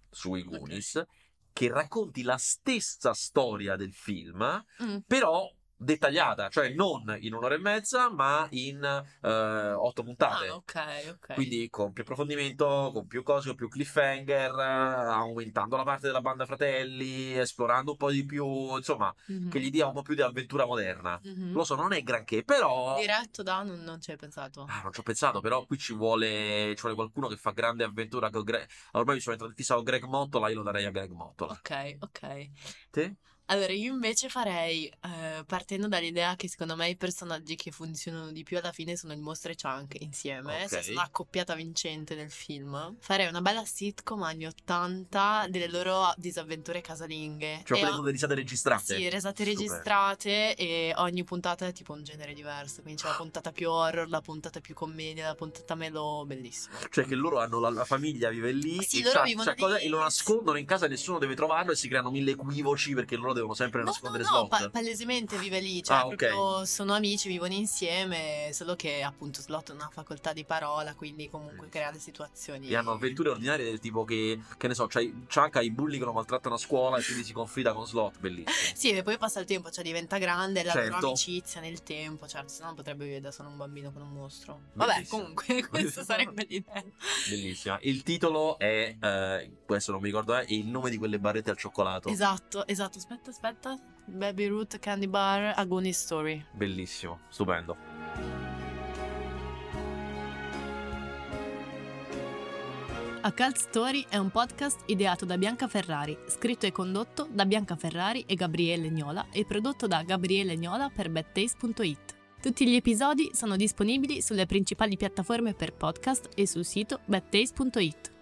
sui Goonies che racconti la stessa storia del film, Mm. però dettagliata, cioè non in un'ora e mezza, ma in eh, otto puntate. Ah, ok, ok. Quindi con più approfondimento, con più cose, con più cliffhanger, aumentando la parte della banda fratelli, esplorando un po' di più, insomma, Mhm. che gli dia un po' più di avventura moderna. Mhm. Lo so, non è granché, però... Diretto da non, non ci hai pensato. Ah, non ci ho pensato, però qui ci vuole, ci vuole qualcuno che fa grande avventura con Greg... Ormai mi sono entrato in fissa con Greg Mottola, io lo darei a Greg Mottola. Ok, ok. Te? Allora, io invece farei, eh, partendo dall'idea che secondo me i personaggi che funzionano di più alla fine sono il mostro e Chunk insieme, Ok. se sono la coppiata vincente del film. Farei una bella sitcom anni 80 delle loro disavventure casalinghe. Cioè quelle ho- le risate registrate. Sì, risate registrate e ogni puntata è tipo un genere diverso. Quindi c'è la puntata più horror, la puntata più commedia, la puntata melo, bellissimo. Cioè che loro hanno la, la famiglia vive lì Sì, e, loro c'ha- vivono c'ha lì. e lo nascondono in casa e nessuno deve trovarlo e si creano mille equivoci perché loro devono sempre No, nascondere no, no, slot? pa- palesemente vive lì, cioè Ah, ok. proprio sono amici, vivono insieme, solo che appunto Slot ha una facoltà di parola, quindi comunque crea le situazioni. E hanno avventure ordinarie del tipo che, che ne so, c'hai Chaka i bulli che lo maltrattano a scuola e quindi si confida con Slot, bellissimo. Sì, e poi passa il tempo, cioè diventa grande, la loro Certo. amicizia nel tempo, cioè se no potrebbe vivere da solo un bambino con un mostro. Vabbè, comunque questa sarebbe l'idea. Bellissima. Il titolo è, eh, questo non mi ricordo, è il nome di quelle barrette al cioccolato. Esatto, esatto, aspetta, aspetta. Baby Root Candy Bar Agony Story. Bellissimo, stupendo. A Cult Story è un podcast ideato da Bianca Ferrari, scritto e condotto da Bianca Ferrari e Gabriele Gnola e prodotto da Gabriele Gnola per badtaste.it. Tutti gli episodi sono disponibili sulle principali piattaforme per podcast e sul sito badtaste.it.